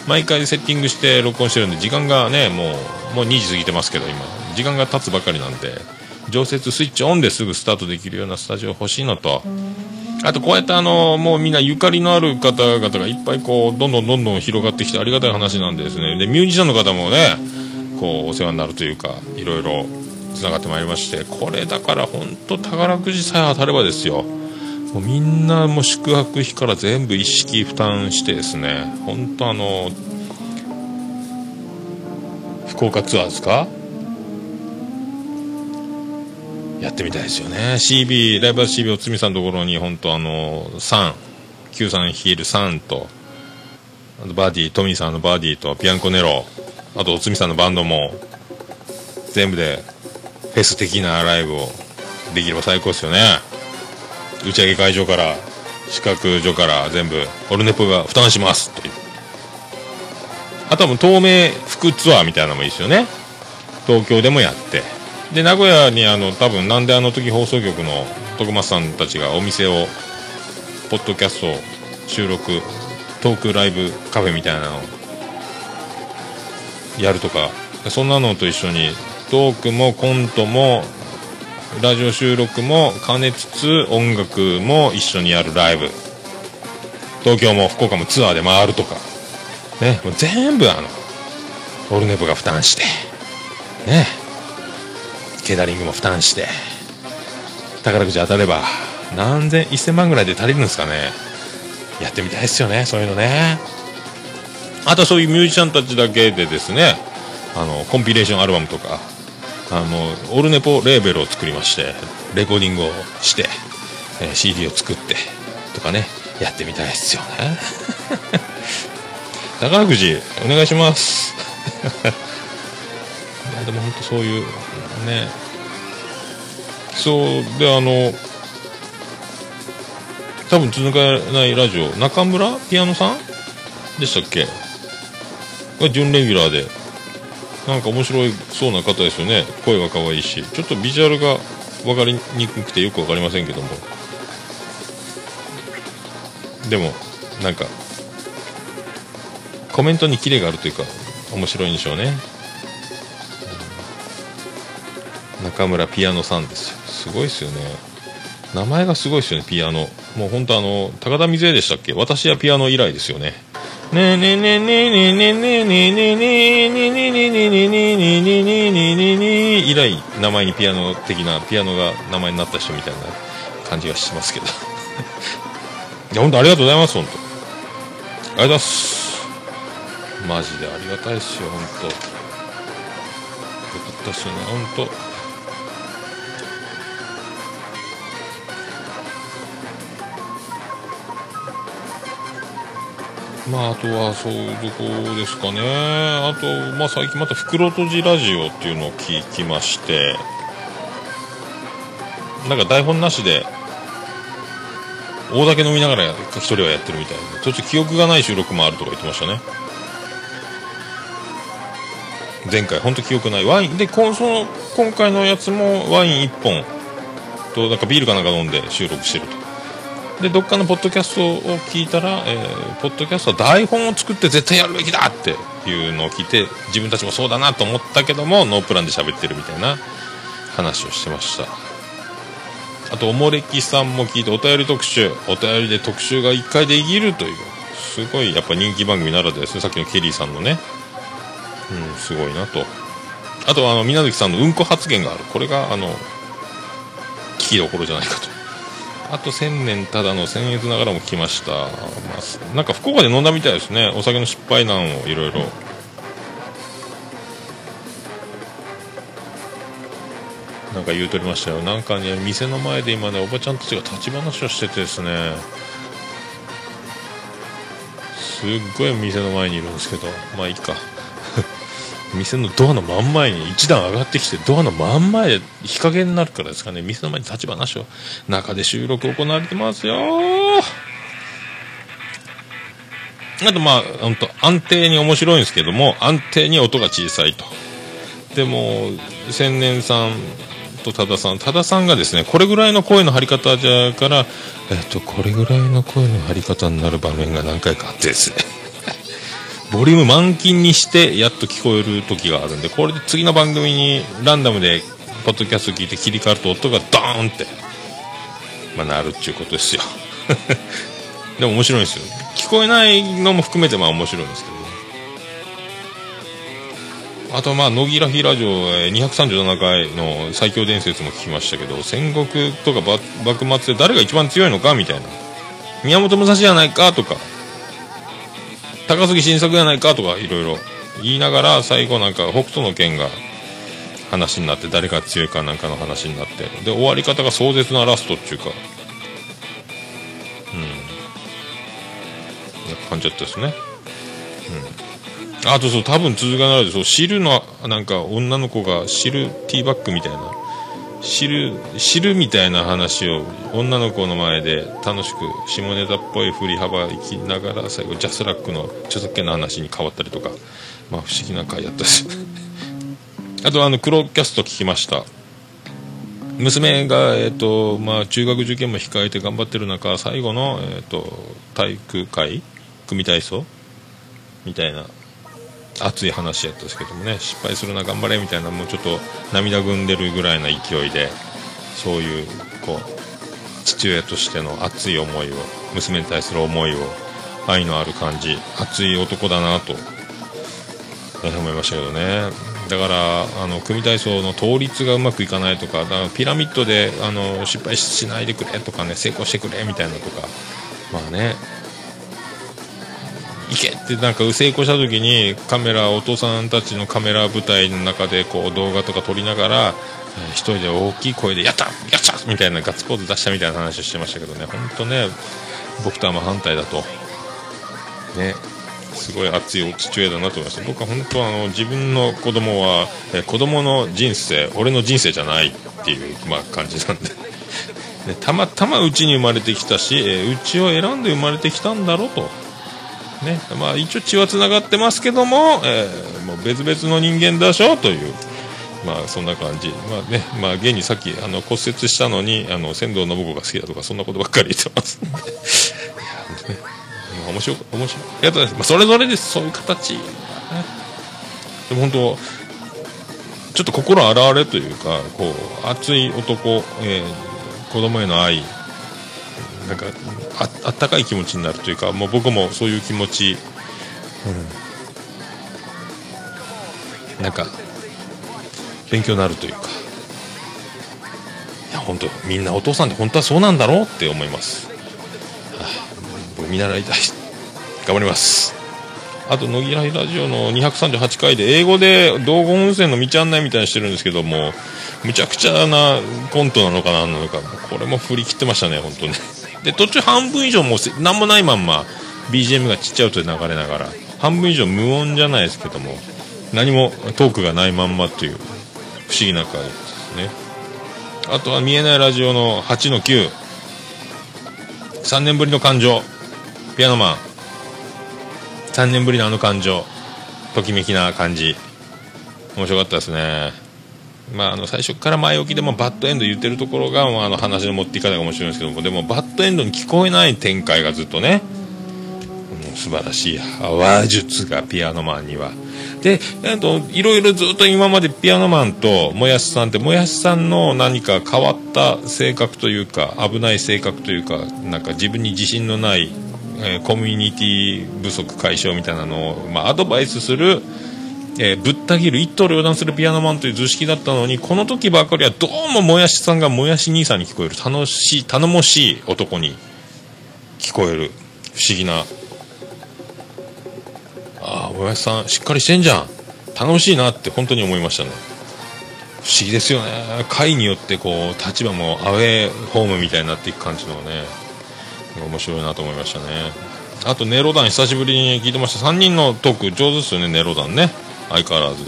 毎回セッティングして録音してるんで時間がねもうもう2時過ぎてますけど今。時間が経つばかりなんで常設スイッチオンですぐスタートできるようなスタジオ欲しいのと。あとこうやってあのもうみんなゆかりのある方々がいっぱいこうどんどんどんどん広がってきてありがたい話なんでですね。でミュージシャンの方もねこうお世話になるというかいろいろつながってまいりましてこれだから本当宝くじさえ当たればですよ。もうみんなもう宿泊費から全部一式負担してですね本当あの福岡ツアーですか？やってみたいですよね。CB ライブハウス CB おつみさんのところに本当あの3 93ヒール3とあとバーディートミーさんのバーディーとビアンコネロあとおつみさんのバンドも全部でフェス的なライブをできれば最高ですよね。打ち上げ会場から宿泊所から全部オルネポが負担しますという。あとはもう透明服ツアーみたいなのもいいですよね。東京でもやって。で名古屋にあの多分なんであの時放送局の徳松さんたちがお店をポッドキャスト収録トークライブカフェみたいなのをやるとかそんなのと一緒にトークもコントもラジオ収録も兼ねつつ音楽も一緒にやるライブ。東京も福岡もツアーで回るとか。ねもう全部あのオルネポが負担して。ね。ケータリングも負担して。宝くじ当たれば何千1000万ぐらいで足りるんですかね。やってみたいですよねそういうのね。あとはそういうミュージシャンたちだけでですねあのコンピレーションアルバムとかあのオルネポレーベルを作りましてレコーディングをして、えー CD を作ってとかねやってみたいですよね。宝くじお願いします。いやでも本当そういうね。そうであの多分続かないラジオ中村ピアノさんでしたっけ？が準レギュラーでなんか面白いそうな方ですよね。声が可愛いし。ちょっとビジュアルが分かりにくくてよく分かりませんけども。でもなんかコメントにキレがあるというか面白いんでしょうね。中村ピアノさんですよ。すごいですよね。名前がすごいですよねピアノ。もう本当あの高田水江でしたっけ？私はピアノ以来ですよね。ね以来名前にピアノ的なピアノが名前になった人みたいな感じがしますけどいや本当ありがとうございます本当ありがとうございますマジでありがたいっすよ本当よかったっすよね本当まあ、あとはそういうとこですかね。あと、まあ、最近また袋とじラジオっていうのを聞きまして、なんか台本なしで、大酒飲みながら一人はやってるみたいな。途中記憶がない収録もあるとか言ってましたね。前回、本当記憶ない。ワイン、で、こその、今回のやつもワイン1本と、なんかビールかなんか飲んで収録してると。でどっかのポッドキャストを聞いたら、えーポッドキャストは台本を作って絶対やるべきだっていうのを聞いて自分たちもそうだなと思ったけどもノープランで喋ってるみたいな話をしてました。あとおもれきさんも聞いてお便り特集。お便りで特集が1回できるというすごいやっぱ人気番組ならではですね。さっきのケリーさんのね。うんすごいなと。あとあの水無月さんのうんこ発言がある。これがあの聞きどころじゃないかと。あと千年ただの僭越ながらも聞きました、まあ、なんか福岡で飲んだみたいですね。お酒の失敗談をいろいろ。なんか言うとりましたよ。なんかね店の前で今ねおばちゃんたちが立ち話をしててですね。すっごい店の前にいるんですけど。まあいいか。店のドアの真ん前に一段上がってきてドアの真ん前で日陰になるからですかね。店の前に立ち話を中で収録行われてますよ。あとまあ本当安定に面白いんですけども安定に音が小さいと。でも千年さんと多田さん多田さんがですねこれぐらいの声の張り方じゃからえっとこれぐらいの声の張り方になる場面が何回かあってですね。ボリューム満金にしてやっと聞こえる時があるんでこれで次の番組にランダムでポッドキャスト聞いて切り替わると音がドーンって、まあ、なるっちゅうことですよ。でも面白いんですよ。聞こえないのも含めてまあ面白いんですけど。あとまあ野木らひラジオ237回の最強伝説も聞きましたけど戦国とか幕末で誰が一番強いのかみたいな。宮本武蔵じゃないかとか。高杉晋作じゃないかとかいろいろ言いながら最後なんか北斗の拳が話になって誰が強いかなんかの話になってで終わり方が壮絶なラストっていうかうん。な感じだったですね。うん。あとそう多分続かないでそう汁のなんか女の子が汁ティーバッグみたいな。汁汁みたいな話を女の子の前で楽しく下ネタっぽい振り幅いきながら最後ジャスラックの著作権の話に変わったりとか。まあ不思議な回やったです。あとあの黒キャスト聞きました。娘が、えっとまあ、中学受験も控えて頑張ってる中最後の、えっと体育会組体操みたいな熱い話やったんですけどもね失敗するな頑張れみたいなもうちょっと涙ぐんでるぐらいの勢いでそういうこう父親としての熱い思いを娘に対する思いを愛のある感じ熱い男だなと思いましたけどね。だからあの組体操の倒立がうまくいかないとかだからピラミッドであの失敗しないでくれとかね成功してくれみたいなとかまあね。行け。ってなんか成功した時にカメラお父さんたちのカメラ舞台の中でこう動画とか撮りながら、えー一人で大きい声で「やったやった!」みたいなガッツポーズ出したみたいな話をしてましたけどね。本当ね僕とは真反対だと。ね。すごい熱いお父親だなと思いました。僕は本当はあの自分の子供は、えー子供の人生俺の人生じゃないっていう、まあ、感じなんで。でたまたまうちに生まれてきたしえうちを選んで生まれてきたんだろうと。ね。まあ、一応血はつながってますけども,、えーもう別々の人間でしょという、まあ、そんな感じ、まあねまあ、現にさっきあの骨折したのにあの仙道信子が好きだとかそんなことばっかり言ってます。いやね。面白い面白い。ありがとうございます、まあ、それぞれです。そういう形、ね、でも本当ちょっと心洗われというかこう熱い男、えー子供への愛。なんかああったかい気持ちになるというかもう僕もそういう気持ち、うん、なんか勉強になるというか。いや本当みんなお父さんって本当はそうなんだろうって思います、はあ僕見習いたい。頑張ります。あと野木らラジオの238回で英語で道後温泉の道案内みたいにしてるんですけどもむちゃくちゃなコントなのかななのか。これも振り切ってましたね本当ねで途中半分以上もう何もないまんま BGM がちっちゃい音で流れながら半分以上無音じゃないですけども何もトークがないまんまという不思議な回ですね。あとは見えないラジオの8の93年ぶりの感情。ピアノマン。3年ぶりのあの感情。ときめきな感じ。面白かったですね。まあ、あの最初から前置きでもバッドエンド言ってるところが、まあ、あの話の持っていかないかもしれないですけどもでもバッドエンドに聞こえない展開がずっとね素晴らしい。話術がピアノマンには。で、えっと、いろいろずっと今までピアノマンともやしさんってもやしさんの何か変わった性格というか危ない性格というかなんか自分に自信のない、えーコミュニティ不足解消みたいなのを、まあ、アドバイスするえーぶった切る一刀両断するピアノマンという図式だったのにこの時ばかりはどうももやしさんがもやし兄さんに聞こえる楽しい頼もしい男に聞こえる不思議なああもやしさんしっかりしてんじゃん。楽しいなって本当に思いましたね。不思議ですよね。回によってこう立場もアウェーホームみたいになっていく感じのね面白いなと思いましたね。あとネロ団久しぶりに聞いてました。3人のトーク上手ですよねネロ団ね。相変わらず。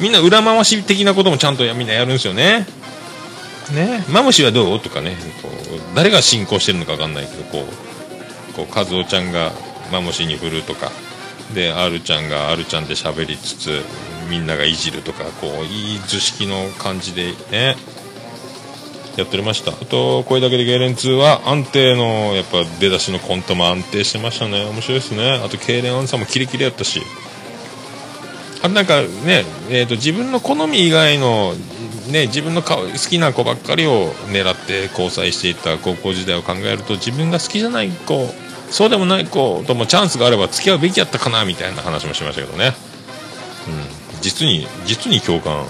みんな裏回し的なこともちゃんとやみんなやるんですよね。ね。マムシはどう？とかね。こう誰が進行してるのか分かんないけどこうこう和夫ちゃんがマムシに振るとか。で R ちゃんが R ちゃんで喋りつつみんながいじるとかこういい図式の感じでね。やっておりました。あとこれだけでゲーレン2は安定のやっぱ出だしのコントも安定してましたね。面白いですね。あと痙攣アンサーもキレキレやったしあなんかね、えー、と自分の好み以外の、ね、自分の好きな子ばっかりを狙って交際していた高校時代を考えると自分が好きじゃない子そうでもない子ともチャンスがあれば付き合うべきやったかなみたいな話もしましたけどね、うん、実に実に共感、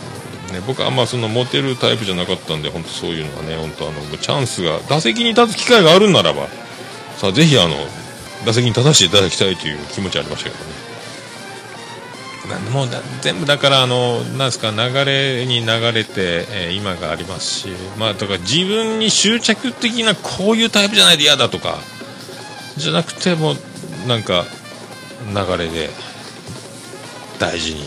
ね、僕はあんまそのモテるタイプじゃなかったんで本当そういうのがね本当あのチャンスが打席に立つ機会があるならばさあぜひあの打席に立たせていただきたいという気持ちありましたけどね。もう全部だからあのなんですか流れに流れて、えー今がありますしまあだから自分に執着的なこういうタイプじゃないと嫌だとかじゃなくてもなんか流れで大事に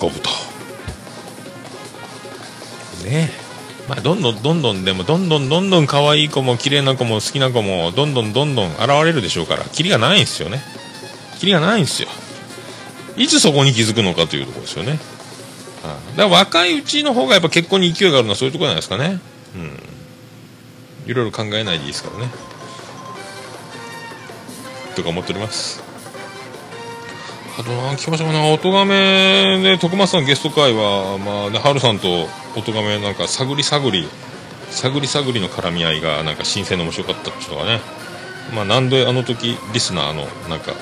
運ぶと。ねまあどんどんどんどんでもどんどんどんどん可愛い子も綺麗な子も好きな子もどんどんどんどん現れるでしょうからキリがないんですよね。キリがないんですよ。いつそこに気づくのかというところですよね。はいだから若いうちの方がやっぱ結婚に勢いがあるのはそういうところじゃないですかね。うん。いろいろ考えないでいいですからね。とか思っております。あとな、聞きましたかな、音亀で徳松さんゲスト会は、まあ、ね、春さんと音亀なんか探り探り、探り探りの絡み合いがなんか新鮮で面白かったっていうのがね。まあ、なんであの時リスナーのなんか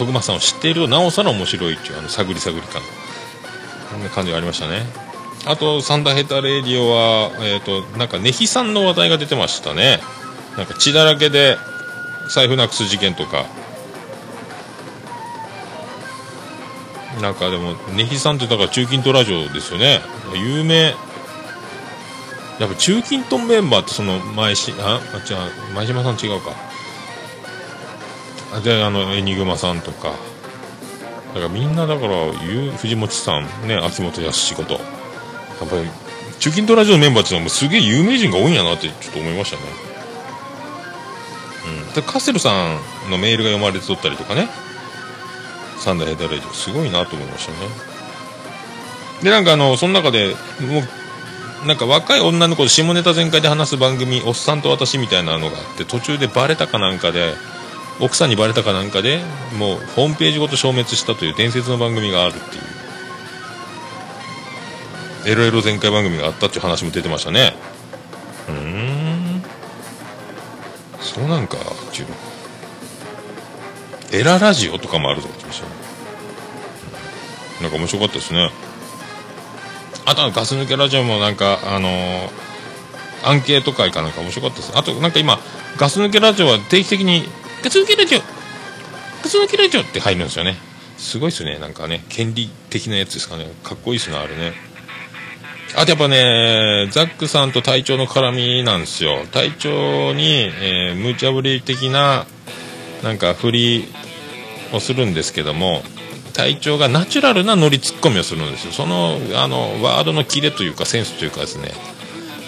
徳松さんを知っているとなおさら面白いっていうあの探り探り感。こんな感じがありましたね。あとサンダーヘタレディオはえっ、となんかネヒさんの話題が出てましたね。なんか血だらけで財布なくす事件とか。なんかでもネヒさんってだから中近東ラジオですよね。有名。やっぱ中近東メンバーってその前しああ違う前島さん違うか。であのエニグマさんとか。だからみんなだからゆ藤本さんね秋元康こと。やっぱり中近東ラジオのメンバーっていうのはもうすげえ有名人が多いんやなってちょっと思いましたね。うん。でカッセルさんのメールが読まれてとったりとかね。サンダーヘッダレディオすごいなと思いましたね。でなんかあのその中でもうなんか若い女の子と下ネタ全開で話す番組「おっさんと私」みたいなのがあって途中でバレたかなんかで奥さんにバレたかなんかでもうホームページごと消滅したという伝説の番組があるっていう。エロエロ全開番組があったっていう話も出てましたね。うーん。そうなんかっていうの。エララジオとかもあるぞって言ってましたね。なんか面白かったですね。あとはガス抜けラジオもなんかあのーアンケート会かなんか面白かったです。あとなんか今ガス抜けラジオは定期的にガス抜けラジオガス抜けラジオって入るんですよね。すごいですね。なんかね権利的なやつですかね。かっこいいですねあれね。あとやっぱねザックさんと隊長の絡みなんですよ。隊長に、えー、無茶ぶり的ななんか振りをするんですけども隊長がナチュラルなノリツッコミをするんですよ。そのあのワードのキレというかセンスというかですね。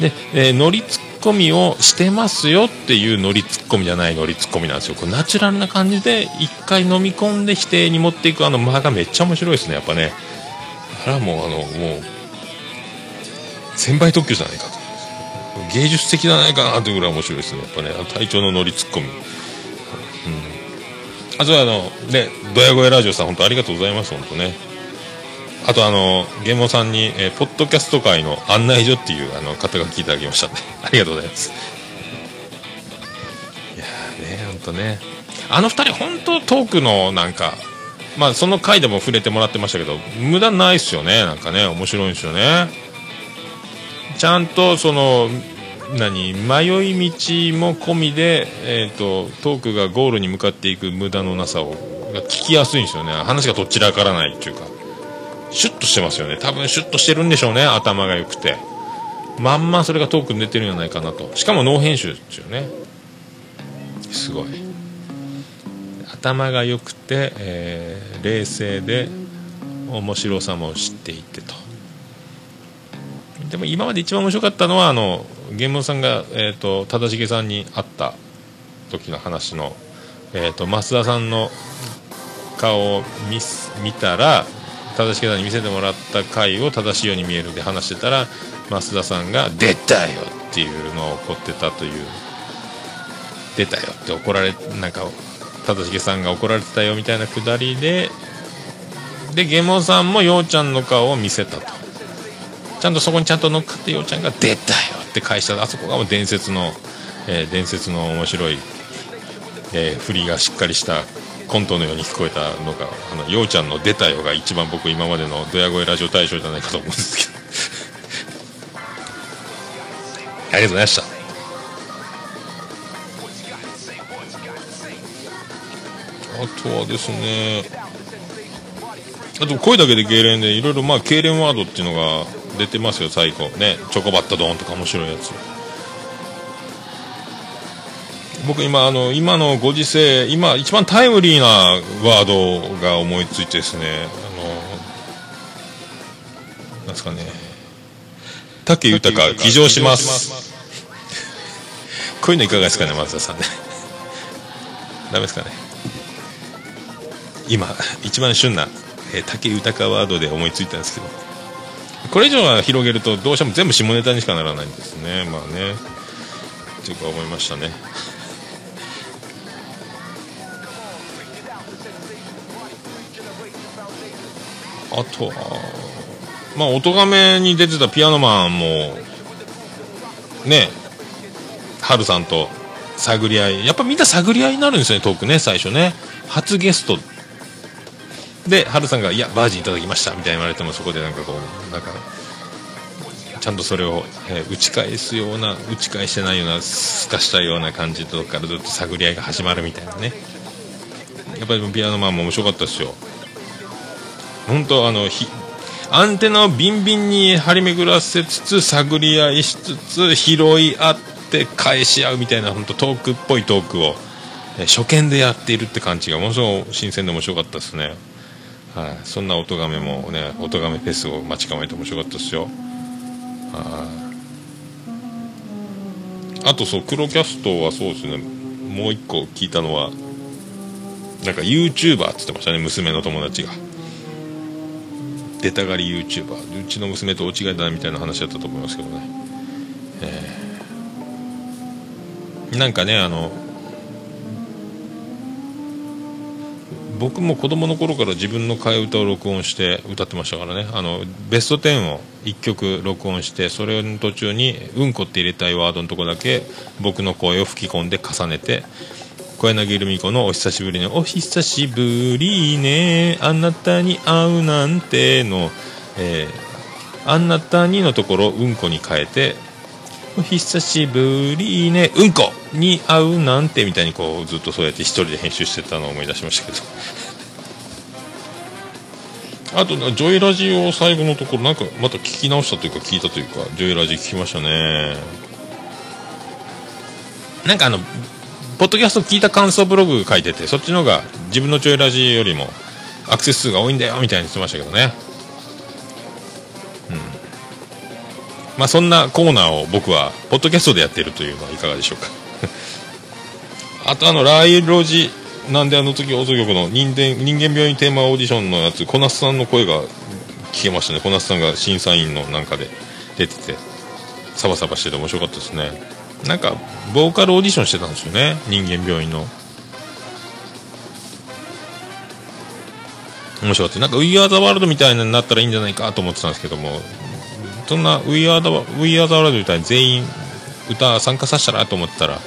で、えーノリツッコミをしてますよっていうノリツッコミじゃないノリツッコミなんですよ。こうナチュラルな感じで一回飲み込んで否定に持っていくあの間がめっちゃ面白いですねやっぱね。あれはもうあのもう先輩特許じゃないかと芸術的じゃないかなというぐらい面白いですねやっぱね。あののノリツッコミ、うん、あとはあのねドヤ声ラジオさん本当ありがとうございます本当ね。あとあの、ゲーモさんに、えーポッドキャスト界の案内所っていうあの肩書きいただきましたんね。ありがとうございます。いやーね、ほんとね。あの二人本当トークのなんか、まあその回でも触れてもらってましたけど、無駄ないっすよね。なんかね、面白いんですよね。ちゃんとその、何迷い道も込みで、えー、とトークがゴールに向かっていく無駄のなさを聞きやすいんですよね話がどちらからないっていうかシュッとしてますよね。多分シュッとしてるんでしょうね。頭が良くて。まんまそれがトークに出てるんじゃないかなと。しかもノー編集ですよね。すごい。頭が良くて、えー冷静で面白さも知っていてと。でも今まで一番面白かったのはあのゲームさんが、えー、と忠重さんに会った時の話の、えー、と増田さんの顔を見見たら正しげさんに見せてもらった回を正しいように見えるで話してたら増田さんが「出たよ!」っていうのを怒ってたという「出たよ!」って怒られなんか正しげさんが怒られてたよみたいなくだりででゲモさんもようちゃんの顔を見せたとちゃんとそこにちゃんと乗っかってようちゃんが「出たよ!」って返したあそこがもう伝説の、えー伝説の面白い、えー振りがしっかりしたコントのように聞こえたのがあのようちゃんの「出たよ」が一番僕今までのドヤ声ラジオ大賞じゃないかと思うんですけど。ありがとうございました。あとはですねあと声だけで痙攣でいろいろまあ痙攣ワードっていうのが出てますよ最後。ね。チョコバッタドーンとか面白いやつ。僕今あの今のご時世今一番タイムリーなワードが思いついてですね。あのなんですかね。武豊騎乗します。こういうのいかがですかね松田さんね。ダメですかね。今一番旬な、えー武豊ワードで思いついたんですけど。これ以上は広げるとどうしても全部下ネタにしかならないんですね。まあね。というか思いましたねあとはまあ音亀に出てたピアノマンもねハルさんと探り合い。やっぱみんな探り合いになるんですよねトークね最初ね。初ゲスト。でハルさんが「いやバージンいただきました」みたいに言われてもそこでなんかこうなんかちゃんとそれを、えー打ち返すような打ち返してないようなすかしたような感じとかからずっと探り合いが始まるみたいなね。やっぱりピアノマンも面白かったですよ。本当あのアンテナをビンビンに張り巡らせつつ探り合いしつつ拾い合って返し合うみたいな本当トークっぽいトークを初見でやっているって感じがものすごく新鮮で面白かったですね。はい、そんな音亀もね音亀フェスを待ち構えて面白かったですよ。はい。あとそう黒キャストはそうですね。もう一個聞いたのはなんか YouTuber って言ってましたね娘の友達が。出たがり YouTuber うちの娘と大違いだなみたいな話だったと思いますけどね、えー。なんかねあの僕も子供の頃から自分の替え歌を録音して歌ってましたからね。あのベスト10を1曲録音してそれの途中に「うんこ」って入れたいワードのとこだけ僕の声を吹き込んで重ねて小柳ルミ子の「お久しぶりね」「お久しぶりね。あなたに会うなんての」えーあなたにのところうんこに変えてお久しぶりね。うんこに会うなんてみたいにこうずっとそうやって一人で編集してたのを思い出しましたけど。あとジョイラジを最後のところなんかまた聞き直したというか聞いたというかジョイラジ聞きましたね。なんかあのポッドキャスト聞いた感想ブログ書いててそっちの方が自分のジョイラジよりもアクセス数が多いんだよみたいに言ってましたけどね。うん。まあそんなコーナーを僕はポッドキャストでやってるというのはいかがでしょうか。あとあのライロジなんであの時放送局の人間人間病院テーマオーディションのやつ小夏さんの声が聞けましたね。小夏さんが審査員のなんかで出ててサバサバしてて面白かったですね。なんかボーカルオーディションしてたんですよね人間病院の。面白かった。なんか「We Are the World」みたいになったらいいんじゃないかと思ってたんですけどもそんな We Are the, We Are the World みたいに全員歌参加させたらと思ったら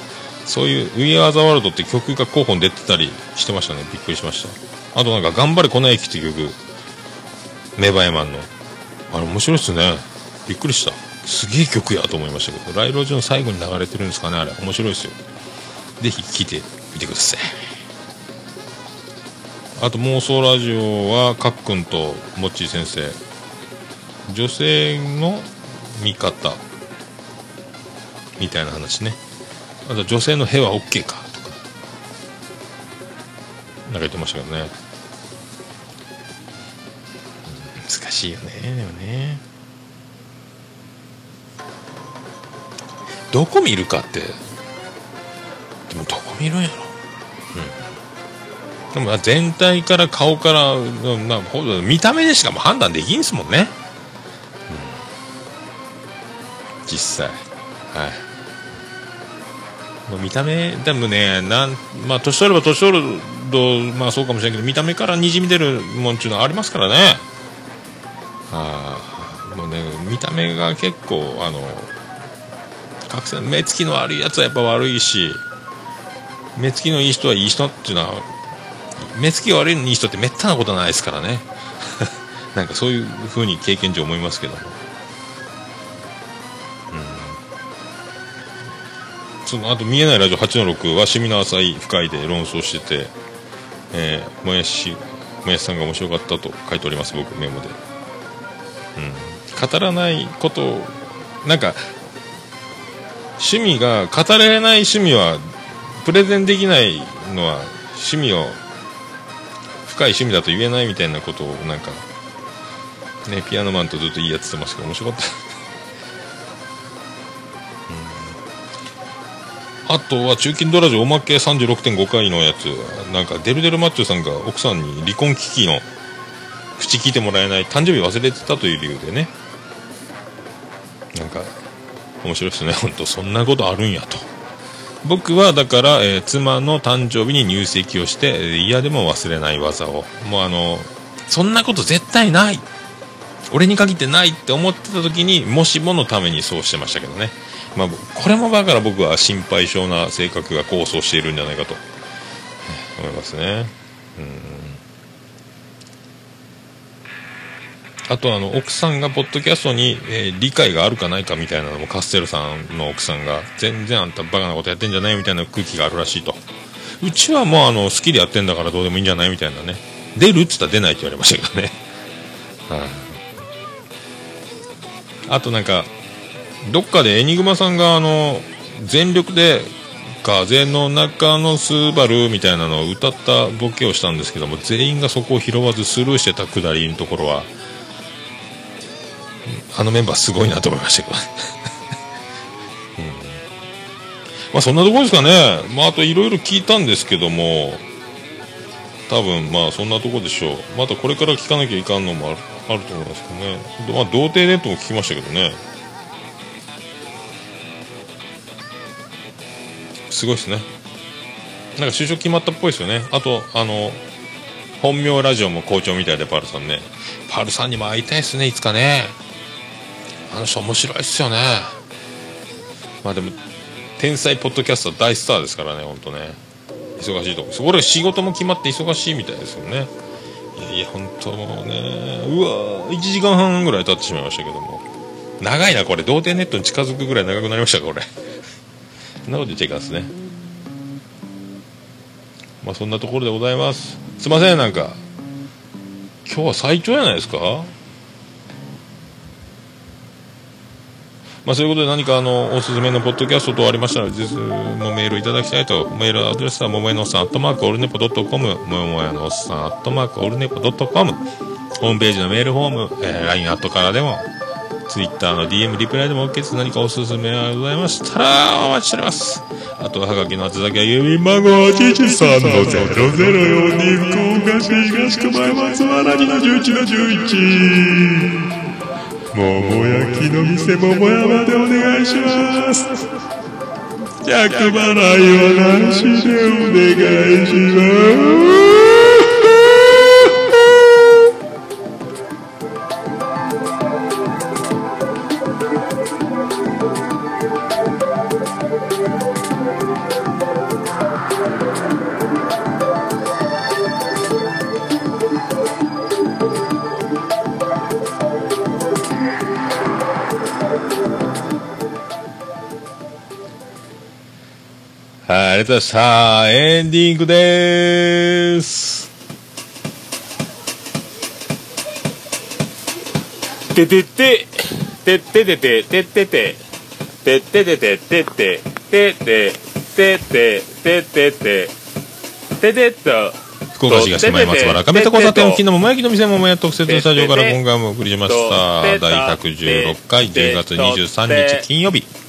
そういう We Are the World って曲が候補に出てたりしてましたね。びっくりしました。あとなんか頑張れこの駅って曲。メバエマンの。あれ面白いっすね。びっくりした。すげえ曲やと思いましたけどライロジの最後に流れてるんですかねあれ。面白いですよ。ぜひ聴いてみてください。あと妄想ラジオはかっくんともっちー先生。女性の見方みたいな話ね。あと女性の屁は OK かとかなんか。言ってましたけどね。難しいよねでもね。どこ見るかって。でもどこ見るんやろ。うでも全体から顔から見た目でしかも判断できんすもんね。実際。はい。見た目でもねなんまあ年取れば年取るとまあそうかもしれないけど見た目からにじみ出るもんっていうのはありますからね。ああもうね見た目が結構あの覚醒目つきの悪いやつはやっぱ悪いし目つきのいい人はいい人っていうのは目つき悪いのにいい人ってめったなことないですからね。なんかそういうふうに経験上思いますけども。そのあと見えないラジオ8の6は趣味の浅い深いで論争してて、えー、もやしもやしさんが面白かったと書いております僕メモで、うん、語らないことなんか趣味が語れない趣味はプレゼンできないのは趣味を深い趣味だと言えないみたいなことをなんかねピアノマンとずっといいやつってますけど面白かった。あとは中金ドラジオおまけ36.5回のやつ。なんかデルデルマッチョさんが奥さんに離婚危機の口聞いてもらえない誕生日忘れてたという理由でね。なんか面白いですね。本当そんなことあるんやと。僕はだから、えー妻の誕生日に入籍をして嫌でも忘れない技を。もうあのそんなこと絶対ない。俺に限ってないって思ってた時にもしものためにそうしてましたけどね。まあ、これもだから僕は心配性な性格が構想しているんじゃないかと。思いますね。うん。あとあの奥さんがポッドキャストに、えー理解があるかないかみたいなのもカステルさんの奥さんが全然あんたバカなことやってんじゃないみたいな空気があるらしいと。うちはもうあの好きでやってんだからどうでもいいんじゃないみたいなね。出るっつったら出ないって言われましたけどね、はい。あとなんかどっかでエニグマさんがあの全力で風の中のスバルみたいなのを歌ったボケをしたんですけども全員がそこを拾わずスルーしてたくだりのところはあのメンバーすごいなと思いましたけど、まあそんなところですかね。まああといろいろ聞いたんですけども多分まあそんなところでしょう。またこれから聞かなきゃいかんのもあるあると思いますけどね。まあ童貞ネットも聞きましたけどね。すごいですね。なんか就職決まったっぽいですよね。あとあの本名ラジオも好調みたいでパルさんね。パルさんにも会いたいですねいつかね。あの人面白いっすよね。まあでも天才ポッドキャスト大スターですからね本当ね。忙しいとこ。俺仕事も決まって忙しいみたいですよね。いやいや本当もうね。うわ1時間半ぐらい経ってしまいましたけども。長いなこれ。同点ネットに近づくぐらい長くなりましたかこれ。そんなこと言っちゃいかんすね。まあそんなところでございます。すいませんなんか。今日は最長じゃないですか？まあ、そういうことで何かあのおすすめのポッドキャスト等ありましたら、実のメールいただきたいと、メールアドレスは、ももえのおっさん、アットマーク、オルネポドットコム、ももえのおっさん、アットマーク、オルネポドットコム、ホームページのメールフォーム、えー、LINE アットからでも、ツイッターの DM リプライでも OK です。何かおすすめがございましたら、お待ちしております。あとは、はがきの宛先は、郵便番号813の0042福岡市東区前松原2の11の11。桃焼きの店桃山でお願いします。着払いはなしでお願いしはい、ありがとうございました。エンディングでーす。ててて、てててて、ててて、てて。てて、てて、て。て、てて、ててて、ててと。福岡市松原亀田交差点沖の桃焼きの店桃屋特設スタジオから今回もお送りしました第116回10月23日金曜日。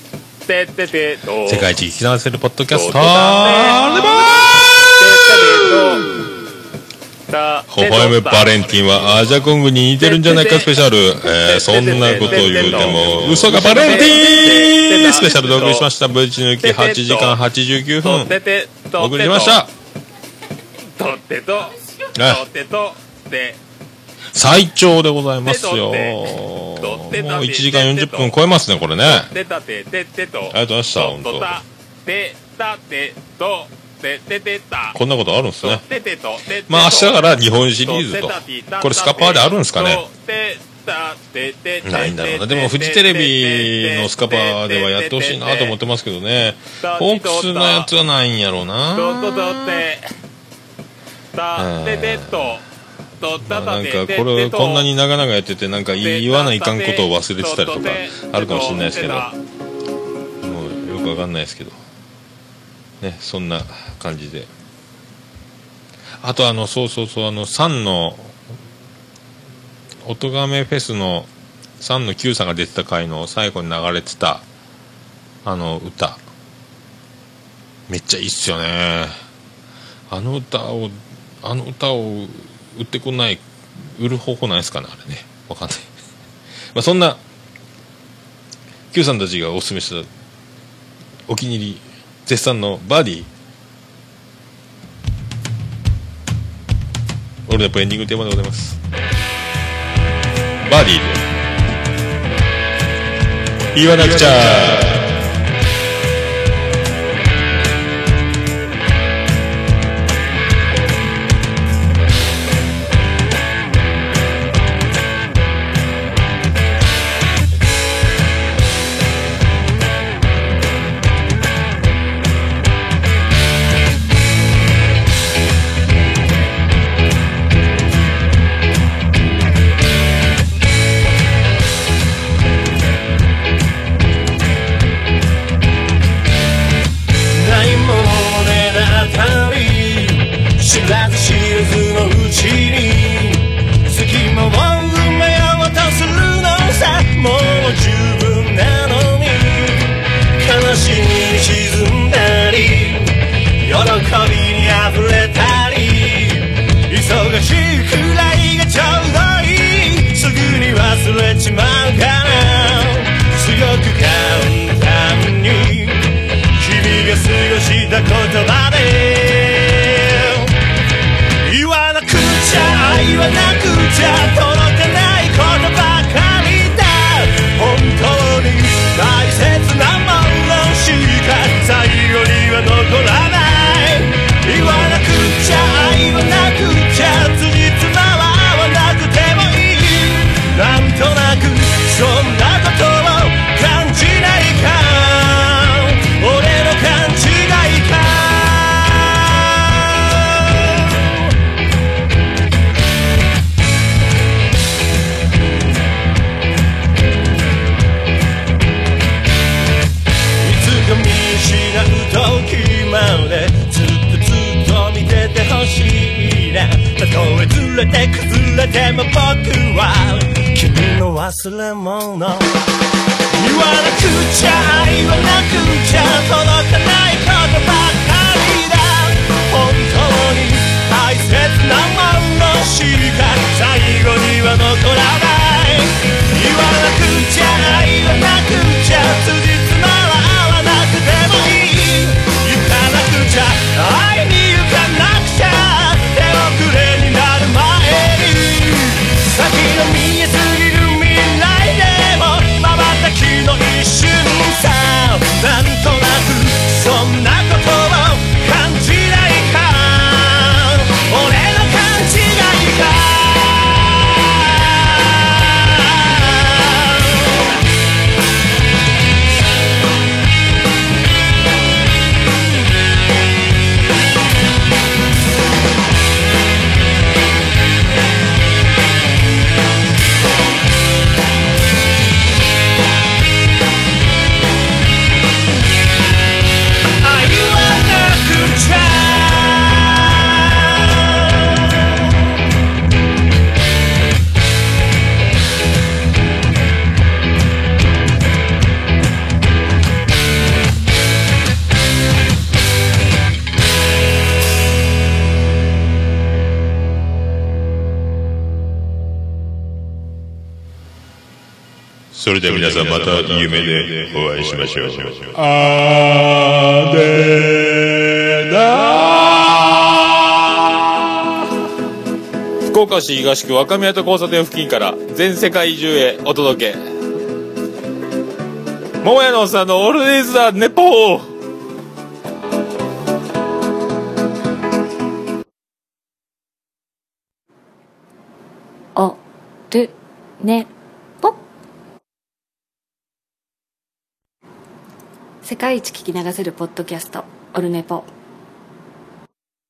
てててと世界一聞き流せるポッドキャストてホホエムバレンティンはアジャコングに似てるんじゃないかスペシャル。えー、そんなことを言うても、嘘がバレンティンスペシャルでお送りしました。ぶち抜き8時間89分。お送りしました。とってとあとってとで最長でございますよ。もうとって1時間40分超えますね、これね。ありがとうございましたと本当こんなことあるんですね。まあ明日から日本シリーズと。これスカパーであるんですかね。ないんだろうな。でもフジテレビのスカパーではやってほしいなと思ってますけどね。ホークスのやつはないんやろうな。とてたててととたなんかこれこんなに長々やっててなんか言わないかんことを忘れてたりとかあるかもしれないですけどもうよくわかんないですけどねそんな感じであとあのそうそうそうあの3の音亀フェスの3の Q さんが出てた回の最後に流れてたあの歌めっちゃいいっすよねあの歌をあの歌を売ってこない売る方法ないですかねあれね。わかんない。まあそんな Q さんたちがおすすめしたお気に入り絶賛のバーディー。オールナイトエンディングテーマでございます。バーディーで。言わなくちゃ。しいくらいがちょうどいいすぐに忘れちまうから強く簡単に君が過ごした言葉で言わなくちゃ言わなくちゃれて崩れても僕は君の忘れ物。言わなくちゃ愛はなくちゃ届かないことばかりだ。本当に大切なものしか最後には残らない。言わなくちゃ愛はなくちゃ辻褄は合わなくてもいい。行かなくちゃれでは皆さんまた夢でお会いしましょう。あで福岡市東区若宮と交差点付近から全世界中へお届け。桃屋のおっさんのオールディーズ・ザ・ネポー。おるね世界一聞き流せるポッドキャストオルネポ。